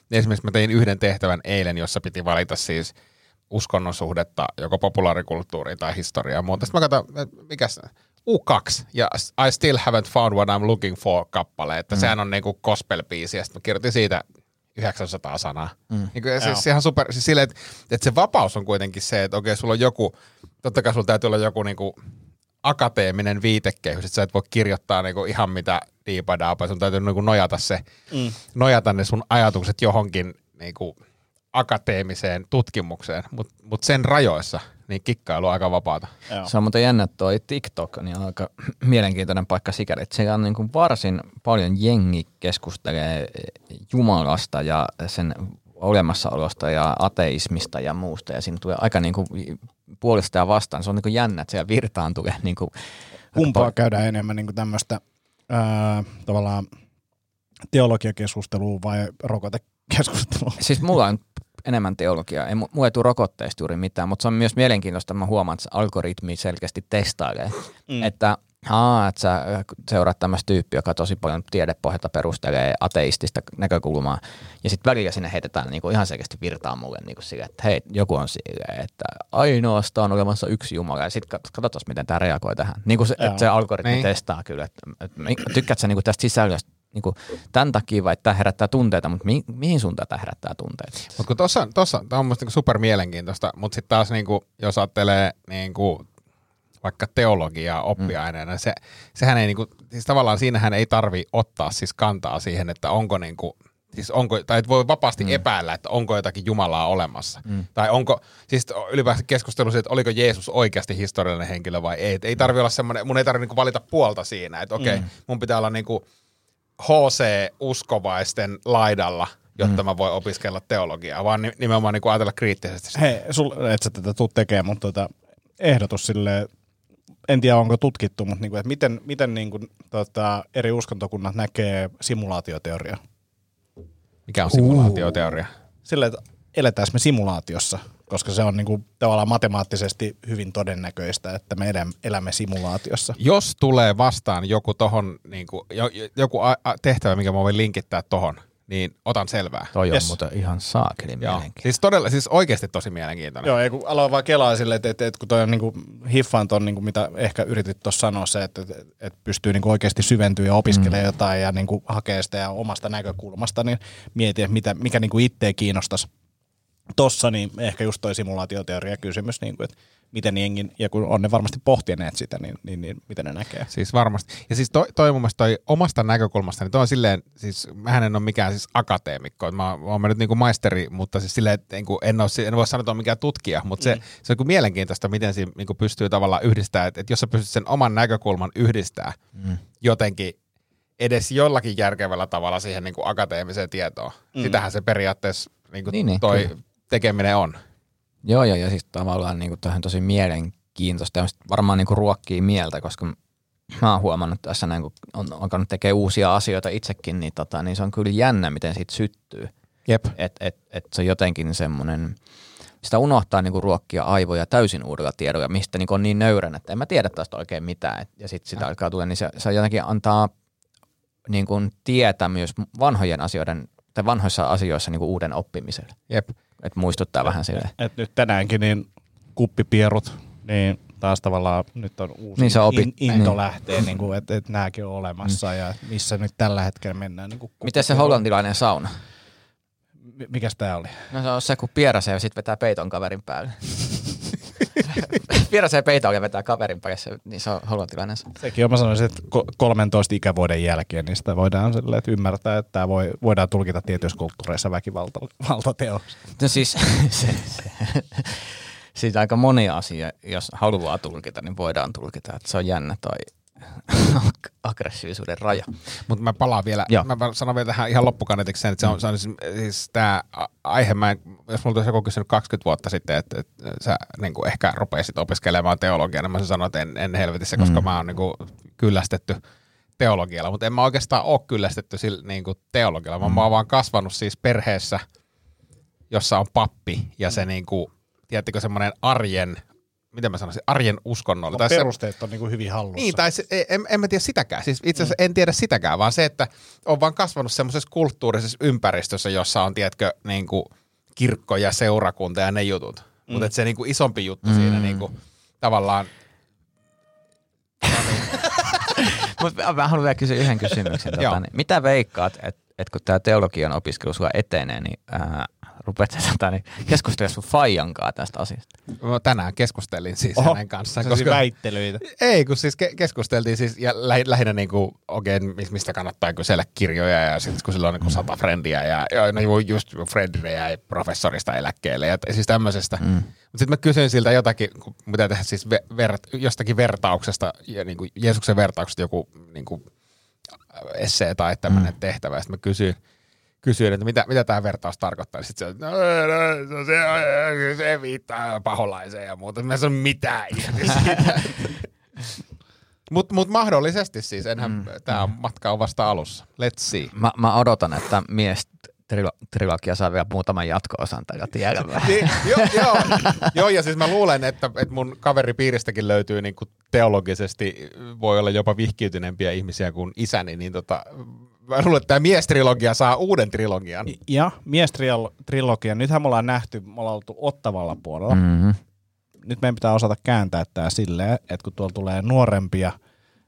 Niin esimerkiksi mä tein yhden tehtävän eilen, jossa piti valita siis uskonnon suhdetta joko populaarikulttuuriin tai historiaan ja muuta. Sitten mä katson, että mikäs, U2 ja I still haven't found what I'm looking for kappale, että mm. sehän on niinku gospel-biisi ja sitten mä kirjoitin siitä 900 sanaa. Mm. Niin kuin, siis ihan super, siis silleen, että, että se vapaus on kuitenkin se, että okei, sulla on joku, totta kai sulla täytyy olla joku niinku akateeminen viitekehys, että sä et voi kirjoittaa niinku ihan mitä diipadaapa, sun täytyy niinku nojata se, mm. nojata ne sun ajatukset johonkin niinku akateemiseen tutkimukseen, mutta mut sen rajoissa niin kikkailu on aika vapaata. Joo. Se on muuten jännä, että toi TikTok niin on aika mielenkiintoinen paikka sikäli, että siellä on niin kuin varsin paljon jengi keskustelee Jumalasta ja sen olemassaolosta ja ateismista ja muusta, ja siinä tulee aika niin kuin puolesta ja vastaan. Se on niin kuin jännä, että siellä virtaan tulee niin kuin Kumpaa käydään enemmän niin tämmöistä tavallaan teologiakeskustelua vai rokotekeskustelua? Siis mulla on enemmän teologiaa. Ei, mu- mulla ei tule rokotteista juuri mitään, mutta se on myös mielenkiintoista, että mä huomaan, että se algoritmi selkeästi testailee. Mm. Että, aa, että sä seuraat tämmöistä tyyppiä, joka tosi paljon tiedepohjalta perustelee ateistista näkökulmaa. Ja sitten välillä sinne heitetään niinku ihan selkeästi virtaa mulle niinku sille, että hei, joku on silleen, että ainoastaan olemassa yksi Jumala. Ja sitten katsotaan, miten tämä reagoi tähän. Niin kuin se, että se algoritmi Niin. testaa kyllä. Että, että tykkäät sä niinku tästä sisällöstä niin kuin tämän takia vai että tämä herättää tunteita, mutta mi- mihin suuntaan tämä herättää tunteita? Mutta kun tuossa, tossa, tämä on musta niinku super mielenkiintoista, mutta sitten taas niinku, jos ajattelee niinku, vaikka teologiaa oppiaineena, mm. se, sehän ei niinku, siis tavallaan siinähän ei tarvi ottaa siis kantaa siihen, että onko niinku, siis onko, tai et voi vapaasti mm. epäillä, että onko jotakin Jumalaa olemassa. Mm. Tai onko, siis ylipäänsä keskustelu siitä, että oliko Jeesus oikeasti historiallinen henkilö vai ei. Et ei tarvi olla semmoinen, mun ei tarvi niinku valita puolta siinä, että okei, mm. mun pitää olla niinku HC-uskovaisten laidalla, jotta mm. mä voin opiskella teologiaa, vaan ni- nimenomaan niinku ajatella kriittisesti. sitä. Hei, sul, et sä tätä tuu tekemään, mutta tota, ehdotus sille en tiedä onko tutkittu, mutta niin kuin, että miten, miten niin kuin, tota, eri uskontokunnat näkee simulaatioteoriaa. Mikä on simulaatioteoria? Sillä, että eletään me simulaatiossa, koska se on niin kuin, tavallaan matemaattisesti hyvin todennäköistä, että me elämme simulaatiossa. Jos tulee vastaan joku tohon, niin kuin, joku a- a- tehtävä, mikä mä voin linkittää tohon, niin otan selvää. Toi on Yes. muuten ihan saakeli Joo. mielenkiintoinen. Siis, todella, siis oikeasti tosi mielenkiintoinen. Joo, ei kun aloin vaan kelaa silleen, että, että, että kun toi on niinku, hiffaan ton, niinku, mitä ehkä yritit tuossa sanoa, se, että, että, että pystyy niinku oikeasti syventyä ja opiskelemaan mm. jotain ja niinku, hakee sitä ja omasta näkökulmasta, niin mietin, että mitä, mikä niinku itseä kiinnostaisi tossa, niin ehkä just toi simulaatioteoria kysymys, niinku, että miten jengin, ja kun on ne varmasti pohtineet sitä, niin, niin, niin miten ne näkee. Siis varmasti. Ja siis toi, toi mun mielestä toi omasta näkökulmasta, niin toi on silleen, siis mähän en ole mikään siis akateemikko, mä, oon- mä oon nyt niinku maisteri, mutta siis silleen, että niinku en, ole, en voi sanoa, että on mikään tutkija, mutta se, se on niinku mielenkiintoista, miten siinä niinku pystyy tavallaan yhdistämään, että, että jos sä pystyt sen oman näkökulman yhdistää mm. jotenkin edes jollakin järkevällä tavalla siihen niinku akateemiseen tietoon. Mm. Sitähän se periaatteessa niinku Niin, niin, toi kyllä. Tekeminen on. Joo, joo, ja siis tavallaan niin kuin, on tosi mielenkiintoista ja varmaan niin kuin ruokkii mieltä, koska mä oon huomannut tässä, näin, kun on alkanut tekemään uusia asioita itsekin, niin, tota, niin se on kyllä jännä, miten siitä syttyy. Jep. Et, et, et se on jotenkin semmoinen, sitä unohtaa niinku ruokkia aivoja täysin uudella tiedolla, mistä niinku on niin nöyrän, että en mä tiedä tästä oikein mitään. Et, ja sitten sitä alkaa tulla, niin se, se jotenkin antaa niinku tietä myös vanhojen asioiden, tai vanhoissa asioissa niinku uuden oppimiselle. Jep. Et muistuttaa vähän silleen. Et nyt tänäänkin niin kuppipierut, niin taas tavallaan nyt on uusi Niin sä opit- in, into niin. lähtee, niin kuin, että, että nämäkin on olemassa ja missä nyt tällä hetkellä mennään. Niin Miten se hollantilainen sauna? Mi- Mikäs tää oli? No se on se, kun pieräsee ja sitten vetää peiton kaverin päälle. pieräsee peiton ja vetää kaverin se- niin se on sauna. Sekin on, mä sanoisin, että ko- 13 ikävuoden jälkeen niin sitä voidaan silleen, että ymmärtää, että tämä voi, voidaan tulkita tietyissä kulttuureissa väkivaltateoksi. No siis, se, se, siitä aika moni asia, jos haluaa tulkita, niin voidaan tulkita. Että se on jännä toi aggressiivisuuden raja. Mutta mä palaan vielä, Joo. mä sanon vielä tähän ihan loppukaneetiksi sen, että se on, se on siis, siis tämä aihe, mä en, jos mulla olisi joku kysynyt 20 vuotta sitten, että, että sä niin kuin ehkä rupeisit opiskelemaan teologiaa, niin mä sanonut, että en, en helvetissä, koska mm. mä oon niin kuin kyllästetty teologialla, mutta en mä oikeastaan ole kyllästetty sillä, niin kuin teologialla, mm. mä oon vaan kasvanut siis perheessä, jossa on pappi ja se niin kuin, tiedättekö semmoinen arjen, miten mä sanoisin, arjen uskonnolla. Tai se- Perusteet on niin kuin hyvin hallussa. niin, tai se, en, en mä tiedä sitäkään. Siis itse asiassa en tiedä sitäkään, vaan se, että on vaan kasvanut semmoisessa kulttuurisessa ympäristössä, jossa on, tiedätkö, niin kuin kirkko ja seurakunta ja ne jutut. Mm. Mutta se niin kuin isompi juttu mm. siinä niin kuin, tavallaan, Mutta mä haluan vielä kysyä yhden kysymyksen. Tota, niin, mitä veikkaat, että et kun tämä teologian opiskelu sulla etenee, niin ää, rupeat sä tota, niin keskustelemaan sun faijankaa tästä asiasta? mä tänään keskustelin siis Oho, hänen kanssaan. Sellaisia väittelyitä. Ei, kun siis ke- keskusteltiin siis, ja lä- lähinnä niinku, okei, okay, mistä kannattaa kysellä kirjoja, ja sitten kun sillä on niinku sata frendiä, ja, ja no ju- just frendille jäi professorista eläkkeelle, ja siis tämmöisestä. Mm. Mutta sitten mä kysyin siltä jotakin, mitä tehdä siis ve- ver- jostakin vertauksesta, ja niinku Jeesuksen vertauksesta joku niinku essee tai tämmöinen mm. tehtävä, ja sitten mä kysyin, kysyin, että mitä, mitä tämä vertaus tarkoittaa. Sitten se, no, no, se, se viittaa paholaiseen ja muuta. Mä mitään irti siitä. Mutta mut mahdollisesti siis, enhän, mm. tämä matka on vasta alussa. Let's see. Mä, mä odotan, että mies trilo- trilogia saa vielä muutaman jatko-osan tällä tiedä Niin, joo, joo, joo, ja siis mä luulen, että, että mun kaveripiiristäkin löytyy niin kuin teologisesti, voi olla jopa vihkiytyneempiä ihmisiä kuin isäni, niin tota, mä luulen, että tämä miestrilogia saa uuden trilogian. Ja miestrilogia, nythän me ollaan nähty, me ollaan oltu Ottavalla puolella. Mm-hmm. Nyt meidän pitää osata kääntää tämä silleen, että kun tuolla tulee nuorempia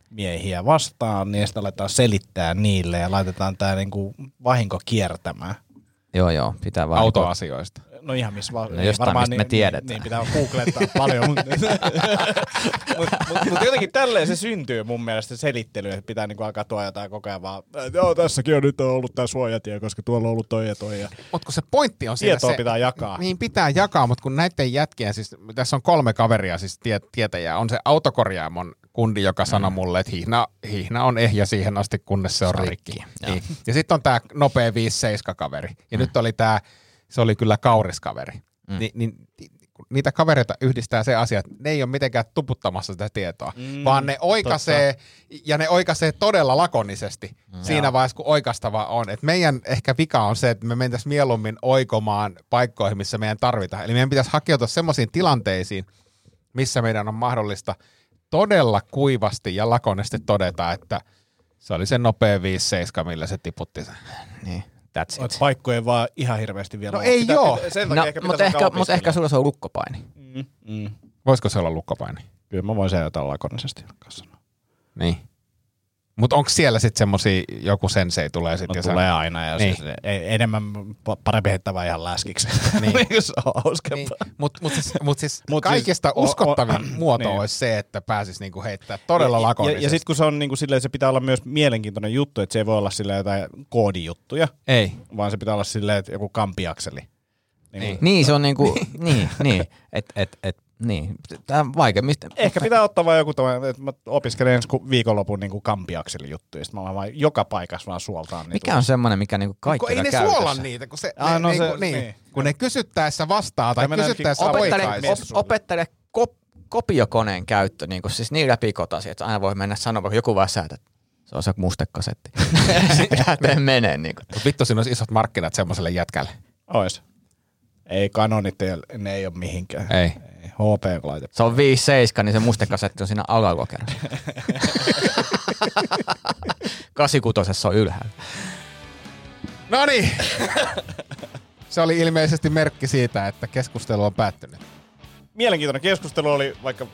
miehiä vastaan, niin sitä aletaan selittää niille ja laitetaan tämä niinku vahinko kiertämään. Joo, joo, pitää vaan... Autoasioista. No ihan missä vaan. No jostain, mistä me tiedetään. Niin, niin pitää googlettaa paljon. Mutta mut, mut, mut jotenkin tälleen se syntyy mun mielestä se selittely, että pitää niinku alkaa tuoda jotain koko ajan vaan, että joo tässäkin on nyt on ollut tämä suojatie, koska tuolla on ollut toi ja toi. Ja Mutta kun se pointti on siinä tietoa se, pitää jakaa. Niin pitää jakaa, mutta kun näiden jätkien, siis tässä on kolme kaveria siis tie, tietäjää, on se autokorjaamon kundi, joka sanoi mulle, että hihna, hihna on ehjä siihen asti, kunnes se on rikki. rikki, Niin. Ja sitten on tämä nopea 5-7 kaveri. Ja mm. nyt oli tämä, se oli kyllä kauriskaveri. Mm. Ni, niin, niitä kavereita yhdistää se asia, että ne ei ole mitenkään tuputtamassa sitä tietoa, mm, vaan ne oikaisee, totta. ja ne oikaisee todella lakonisesti mm. siinä vaiheessa, kun oikastava on. Et meidän ehkä vika on se, että me mentäisiin mieluummin oikomaan paikkoihin, missä meidän tarvitaan. Eli meidän pitäisi hakeutua semmoisiin tilanteisiin, missä meidän on mahdollista todella kuivasti ja lakonisesti todeta, että se oli se nopea 5-7, millä se tiputti sen. Niin. That's it. Paikkoja vaan ihan hirveästi vielä. No ei Pitää- joo. pitää- Sen No, takia ehkä mutta ehkä, mut ehkä sulla se on lukkopaini. Mm, mm. Voisiko se olla lukkopaini? Kyllä mä voin sen jotain lakonisesti sanoa. Niin. Mutta onko siellä sitten semmosia, joku sensei tulee No, sitten tulee aina ja Niin. siis ei- enemmän pa- parempi heittää vaan ihan läskiksi. Niin. Se on hauskempaa. Niin, mutta mut siis, mut siis Mut siis kaikista o- o- uskottavin muoto niin. olisi se, että pääsisi niinku heittää todella ja, ja, lakonisesti. ja sitten kun se on niin kuin silleen, se pitää olla myös mielenkiintoinen juttu, että se ei voi olla silleen jotain koodijuttuja, Ei. vaan se pitää olla silleen, että joku kampiakseli. Niin. Niin. Niin, se on niinku, niin, niin, et, et, et, niin. Tää on vaikea. Mistä, Ehkä pitää ottaa vaan joku tämmöinen, että mä opiskelen ensi ku- viikonlopun niin kuin kampiakseli juttuja, sitten mä vaan, vaan joka paikassa vaan suoltaan. Niin mikä on semmoinen, mikä niinku Kun kaikki ei ne suola niitä, kun, se, Ah, ne, no niinku, se- niin, niin. kun ne kysyttäessä vastaa tai kysyttäessä opettele, op, opettele kop, kopiokoneen käyttö, niin kuin siis niin läpikotasi, että aina voi mennä sanomaan, kun joku vaan säätää, että se on se mustekasetti. Sitten lähtee menee. Niin kuin. Mut vittu siinä olisi isot markkinat semmoiselle jätkälle. Ois. Ei kanonit, ei, ne ei ole mihinkään. Ei. ei. HP-laite. Se on 5-7, niin se mustekasetti on siinä alalokerassa. 86 on ylhäällä. No niin. Se oli ilmeisesti merkki siitä, että keskustelu on päättynyt. Mielenkiintoinen keskustelu oli, vaikka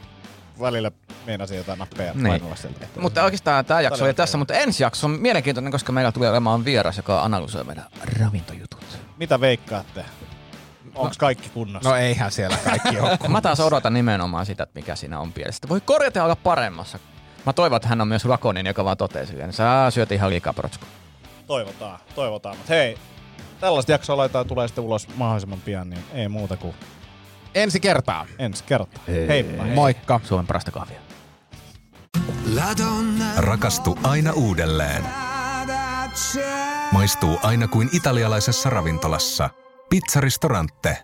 välillä meinasi jotain nappeja Niin. painella sieltä. Mutta oikeastaan tämä jakso oli oli tässä, mutta ensi jakso on mielenkiintoinen, koska meillä tulee olemaan vieras, joka analysoi meidän ravintojutut. Mitä veikkaatte? Onko kaikki kunnossa? No eihän siellä kaikki ole. Mä taas odotan nimenomaan sitä, että mikä siinä on pielessä. Voi korjata ja olla paremmassa. Mä toivon, että hän on myös Lakonin, joka vaan totesi silleen, sä syöt ihan liikaa protskua. Toivotaan, toivotaan. Mutta hei, tällaista jaksoa laitetaan tulee sitten ulos mahdollisimman pian, niin ei muuta kuin Ensi kertaa. ensi kertaa. Heippa. Hei. Moikka. Suomen parasta kahvia. Rakastu aina uudelleen. Maistuu aina kuin italialaisessa ravintolassa. Pizzaristorante.